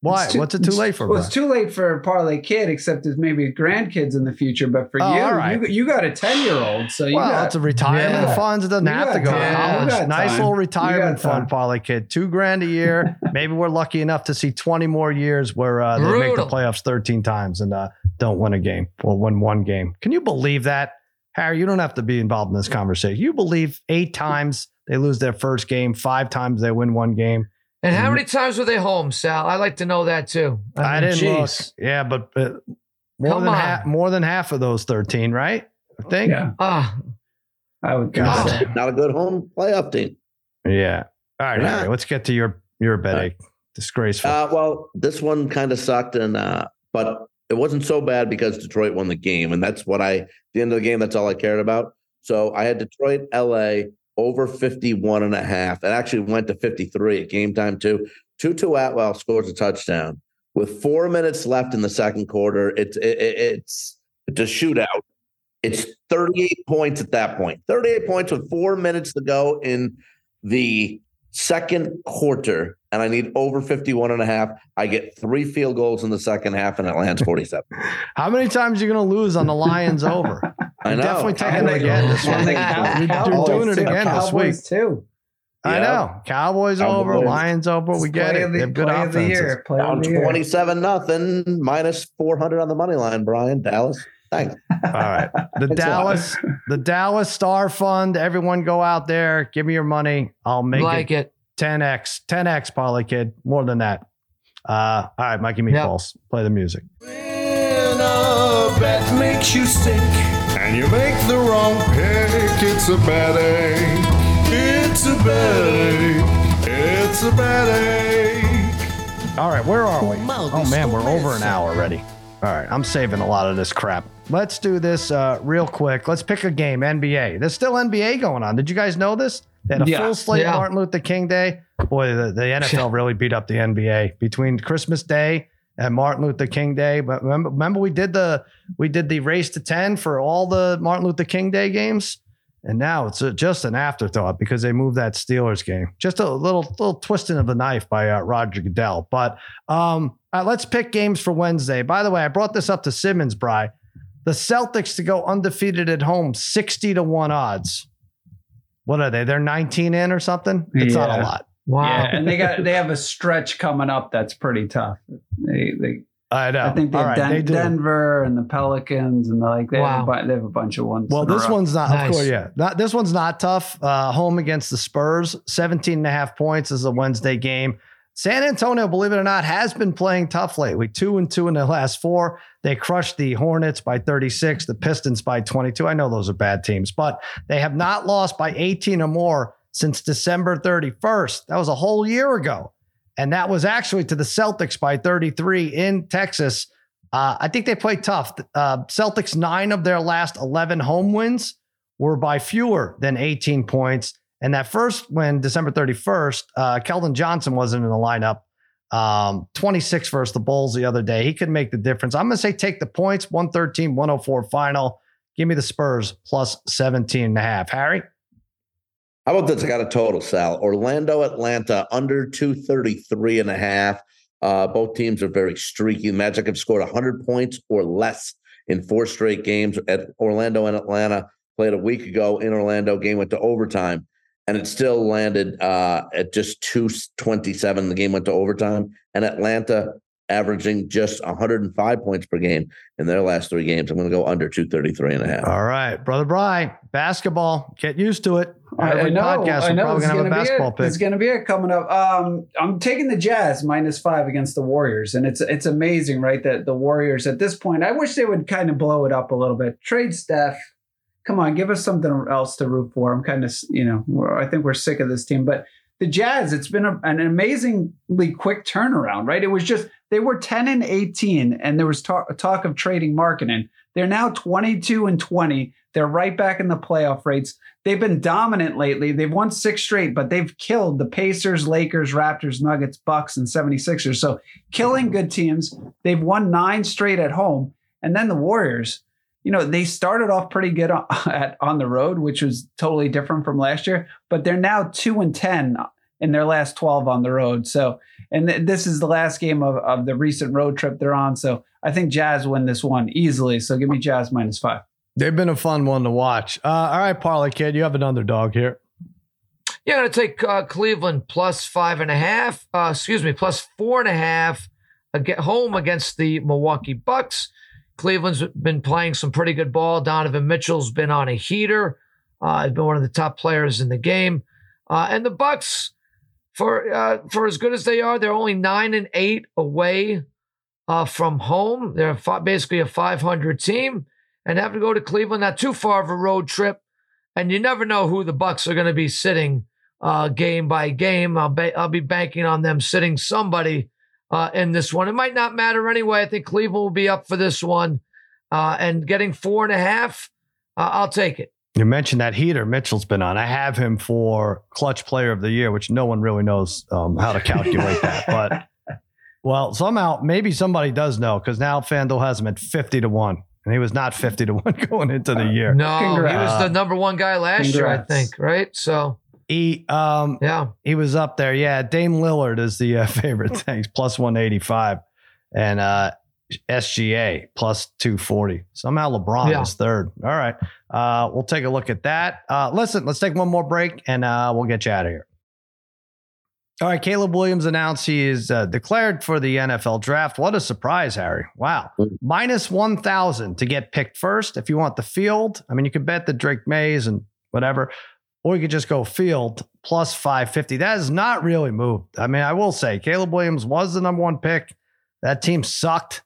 Why? Too- What's it too late for? Well, Brian? it's too late for Parlay Kid, except there's maybe grandkids in the future. But for Oh, you, all right. you, you got a ten year old, so you well, got it's a retirement Yeah. funds. It doesn't You have to got go to college. You Nice time. little retirement fund, Parlay Kid. Two grand a year. Maybe we're lucky enough to see 20 more years where uh, they make the playoffs 13 times and uh, don't win a game or win one game. Can you believe that? Harry, you don't have to be involved in this conversation. You believe eight times they lose their first game, five times they win one game. And how Mhm. many times were they home, Sal? I like to know that too. I, mean, didn't geez. look. Yeah, but uh, more Come than on. half, more than half of those 13, right? I think. yeah. Ah, I would go. God. Not a good home playoff team. Yeah. All right, Yeah. Harry, let's get to your your bed Disgraceful. Uh, well, this one kind of sucked, and uh, but it wasn't so bad because Detroit won the game, and that's what I. The end of the game, that's all I cared about. So I had Detroit, LA over 51 and a half. It actually went to 53 at game time too. Tutu Atwell scores a touchdown with four minutes left in the second quarter. It's it, it- it's it's a shootout. It's 38 points at that point. 38 points with four minutes to go in the second quarter, and I need over 51 and a half. I get three field goals in the second half, and it lands 47. How many times are you going to lose on the Lions over? I You're know. Definitely taking And it again this and the week. Cow- You're- You're doing it again this week. Cowboys too. I know. Cowboys over, Lions over. We get it. of They have good play of the year. Play Down of the year. 27 nothing, minus 400 on the money line, Brian. Dallas. Thanks. All right. The Dallas, the Dallas Star Fund. Everyone go out there. Give me your money. I'll make like it it. 10x. 10x, Parlay Kid. More than that. Uh, all right, Mikey Meatballs. Play the music. When a bet makes you sick and you make the wrong pick, it's a bet ache. It's a bet ache. It's a bet ache. All right, where are we? Oh man, we're over an hour already. All right, I'm saving a lot of this crap. Let's do this uh, real quick. Let's pick a game. NBA. There's still NBA going on. Did you guys know this? They had a Yeah. full slate Yeah. Martin Luther King Day. Boy, the, the NFL really beat up the NBA between Christmas Day and Martin Luther King Day. But remember, remember we did the we did the race to ten for all the Martin Luther King Day games. And now it's uh just an afterthought because they moved that Steelers game. Just a little little twisting of the knife by uh, Roger Goodell. But um, uh, let's pick games for Wednesday. By the way, I brought this up to Simmons, Bry. The Celtics to go undefeated at home, 60 to 1 odds. What are they? They're 19 in or something? It's not a lot. Wow. Yeah, and they got they have a stretch coming up that's pretty tough. They, they I know. I think they, have right, Den- they. Denver and the Pelicans and like they, have a Wow. bu- they have a bunch of ones. Well, this row. one's not, of course, yeah. Not, this one's not tough. Uh, home against the Spurs, 17 and a half points is a Wednesday game. San Antonio, believe it or not, has been playing tough lately. Two and two in the last four. They crushed the Hornets by 36, the Pistons by 22. I know those are bad teams, but they have not lost by 18 or more since December 31st. That was a whole year ago. And that was actually to the Celtics by 33 in Texas. Uh, I think they played tough. Uh, Celtics, nine of their last 11 home wins were by fewer than 18 points. And that first win, December 31st, uh, Keldon Johnson wasn't in the lineup. Um, 26 versus the Bulls the other day. He could make the difference. I'm going to say take the points, 113, 104 final. Give me the Spurs plus 17 and a half. Harry? How about this? I got a total, Sal. Orlando, Atlanta, under 233 and a half. Uh, both teams are very streaky. Magic have scored 100 points or less in four straight games. At Orlando and Atlanta played a week ago in Orlando. Game went to overtime, and it still landed uh, at just 227. The game went to overtime, and Atlanta averaging just 105 points per game in their last three games. I'm going to go under 233 and a half. All right, Brother Bry, basketball. Get used to it. I, I know. podcast, I we're know. probably It's going to have a be basketball it. pick. It's going to be it coming up. Um, I'm taking the Jazz minus five against the Warriors, and it's it's amazing, right? That the Warriors at this point, I wish they would kind of blow it up a little bit. Trade Steph. Come on, give us something else to root for. I'm kind of, you know, we're, I think we're sick of this team, but the Jazz, it's been a, an amazingly quick turnaround, right? It was just they were 10 and 18, and there was talk, talk of trading Markkanen. They're now 22 and 20. They're right back in the playoff rates. They've been dominant lately. They've won six straight, but they've killed the Pacers, Lakers, Raptors, Nuggets, Bucks, and 76ers. So killing good teams. They've won nine straight at home. And then the Warriors, you know, they started off pretty good on, at, on the road, which was totally different from last year, but they're now two and 10 in their last 12 on the road. So, and th- this is the last game of, of the recent road trip they're on. So I think Jazz win this one easily. So give me Jazz minus five. They've been a fun one to watch. Uh, all right, Parlay Kid, you have an underdog here. Yeah, I'm going to take uh, Cleveland plus five and a half. Uh, excuse me, plus four and a half. Get home against the Milwaukee Bucks. Cleveland's been playing some pretty good ball. Donovan Mitchell's been on a heater. Uh, he's been one of the top players in the game. Uh, and the Bucks, for uh, for as good as they are, they're only nine and eight away uh, from home. They're basically a 500 team, and have to go to Cleveland. Not too far of a road trip, and you never know who the Bucks are going to be sitting uh, game by game. I'll, ba- I'll be banking on them sitting somebody uh, in this one. It might not matter anyway. I think Cleveland will be up for this one, uh, and getting four and a half. Uh, I'll take it. You mentioned that heater Mitchell's been on. I have him for clutch player of the year, which no one really knows um, how to calculate that. But well, somehow maybe somebody does know because now FanDuel has him at fifty to one, and he was not fifty to one going into the year. No, he was the number one guy last year, I think. Right? So He um yeah. he was up there. Yeah, Dame Lillard is the uh, favorite. Thanks plus one eighty five, and uh, SGA plus two forty. Somehow LeBron Yeah. is third. All right, uh, we'll take a look at that. Uh, listen, let's take one more break, and uh, we'll get you out of here. All right, Caleb Williams announced he is uh, declared for the NFL draft. What a surprise, Harry! Wow, minus one thousand to get picked first. If you want the field, I mean, you could bet the Drake Mays and whatever or you could just go field plus 550. That has not really moved. I mean, I will say Caleb Williams was the number one pick. That team sucked.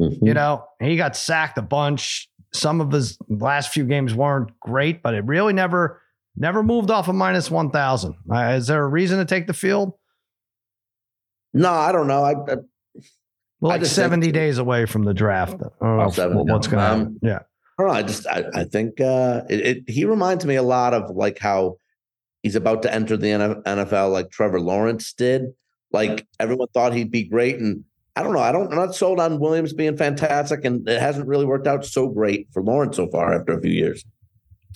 Mhm. You know, he got sacked a bunch. Some of his last few games weren't great, but it really never never moved off of minus 1,000. Uh, is there a reason to take the field? No, I don't know. I, I Well, like just think- 70 days away from the draft. I don't know Oh, seven, what's yeah. going to Um, happen. Yeah. I don't know. I just I, I think uh, it, it. He reminds me a lot of like how he's about to enter the NFL, like Trevor Lawrence did. Like everyone thought he'd be great, and I don't know. I don't. I'm not sold on Williams being fantastic, and it hasn't really worked out so great for Lawrence so far after a few years.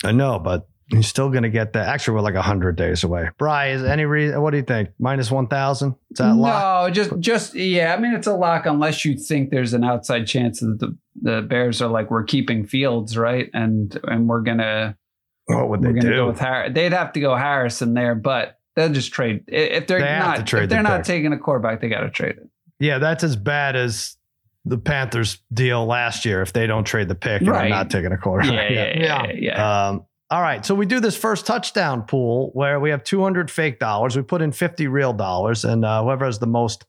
I know, but You're still going to get that. Actually, we're like 100 days away. Bry, is any reason? What do you think? Minus 1,000? Is that lock? No, just just yeah. I mean, it's a lock unless you think there's an outside chance that the the Bears are like we're keeping Fields right, and and we're gonna What would they gonna do? go with Harris. They'd have to go Harrison there, but they'll just trade if they're They not trade if they're the not pick. taking a quarterback. They got to trade it. Yeah, that's as bad as the Panthers deal last year if they don't trade the pick and Right. they're not taking a Yeah, quarterback. yeah, yeah, yeah. yeah. Um, all right. So we do this first touchdown pool where we have 200 fake dollars. We put in 50 real dollars, and uh, whoever has the most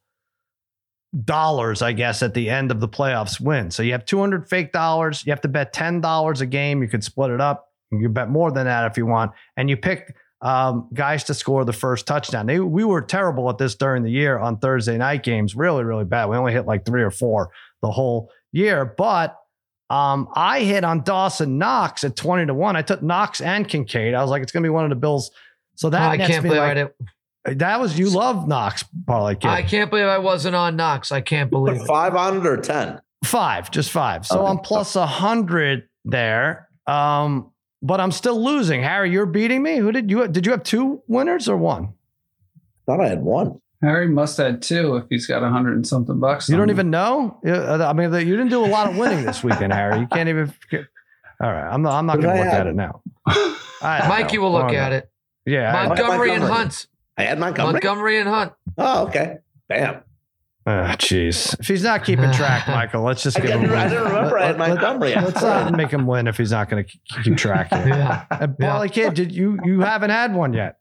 dollars, I guess, at the end of the playoffs wins. So you have 200 fake dollars. You have to bet $10 a game. You could split it up. You can bet more than that if you want. And you pick um, guys to score the first touchdown. They, we were terrible at this during the year on Thursday night games. Really, really bad. We only hit like three or four the whole year. But um, I hit on Dawson Knox at 20 to 1. I took Knox and Kincaid. I was like, it's going to be one of the Bills. So that Oh, I can't me believe I didn't. that was you love Knox parlay kid. I can't believe I wasn't on Knox. I can't believe it. five on it or ten. Five, just five. So Okay. I'm plus a hundred there. Um, but I'm still losing. Harry, you're beating me. Who did you did you have two winners or one? Thought I had one. Harry must have two if he's got a hundred and something bucks. You don't him. even know. Uh, I mean, you didn't do a lot of winning this weekend, Harry. You can't even. All right, I'm not. I'm not going to look have? at it now. Mike, don't Mikey know. will look at know. it. Yeah. I- Montgomery and Hunt. I had Montgomery. Montgomery and Hunt. Oh, okay. Bam. Ah, Jeez. if he's not keeping track, Michael, let's just I give him. didn't, a I win. didn't remember I had Let- let- Montgomery. Let's not make him win if he's not going to keep track. Here. Yeah. And Parlay Kid, did you you haven't had one yet?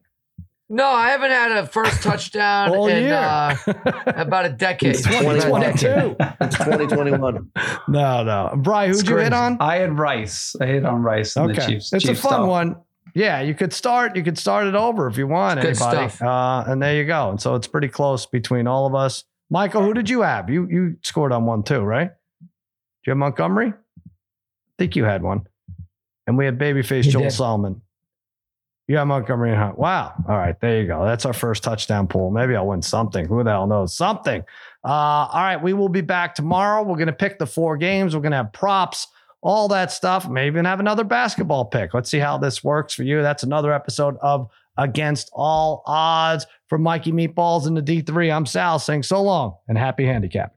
No, I haven't had a first touchdown All in year. uh, about a decade. It's 2022. it's 2021. no, no. Brian, who'd It's you hit on? I had Rice. I hit on Rice. And the Okay, Chiefs. it's a fun top. one. Yeah, you could start. You could start it over if you want. It's good anybody, stuff. Uh, and there you go. And so it's pretty close between all of us. Michael, who did you have? You you scored on one too, right? Did you have Montgomery? I think you had one. And we had babyface Joel did. Solomon. You have Montgomery and Hunt. Wow. All right, there you go. That's our first touchdown pool. Maybe I'll win something. Who the hell knows? Something. Uh, all right, we will be back tomorrow. We're going to pick the four games. We're going to have props, all that stuff. Maybe even have another basketball pick. Let's see how this works for you. That's another episode of Against All Odds for Mikey Meatballs in the D3. I'm Sal saying so long and happy handicap.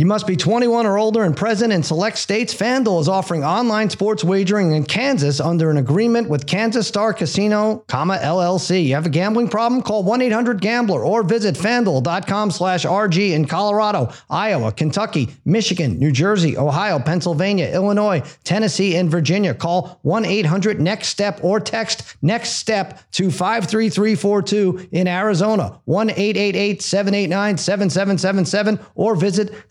You must be 21 or older and present in select states. FanDuel is offering online sports wagering in Kansas under an agreement with Kansas Star Casino, comma LLC. You have a gambling problem? Call 1-800-GAMBLER or visit FanDuel.com slash RG in Colorado, Iowa, Kentucky, Michigan, New Jersey, Ohio, Pennsylvania, Illinois, Tennessee, and Virginia. Call 1-800-NEXT-STEP or text NEXT STEP to 53342 in Arizona, 1-888-789-7777 or visit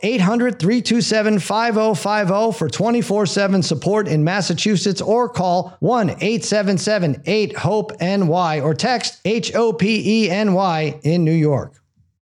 800-327-5050 for 24-7 support in Massachusetts or call 1-877-8-HOPE-NY or text H-O-P-E-N-Y in New York.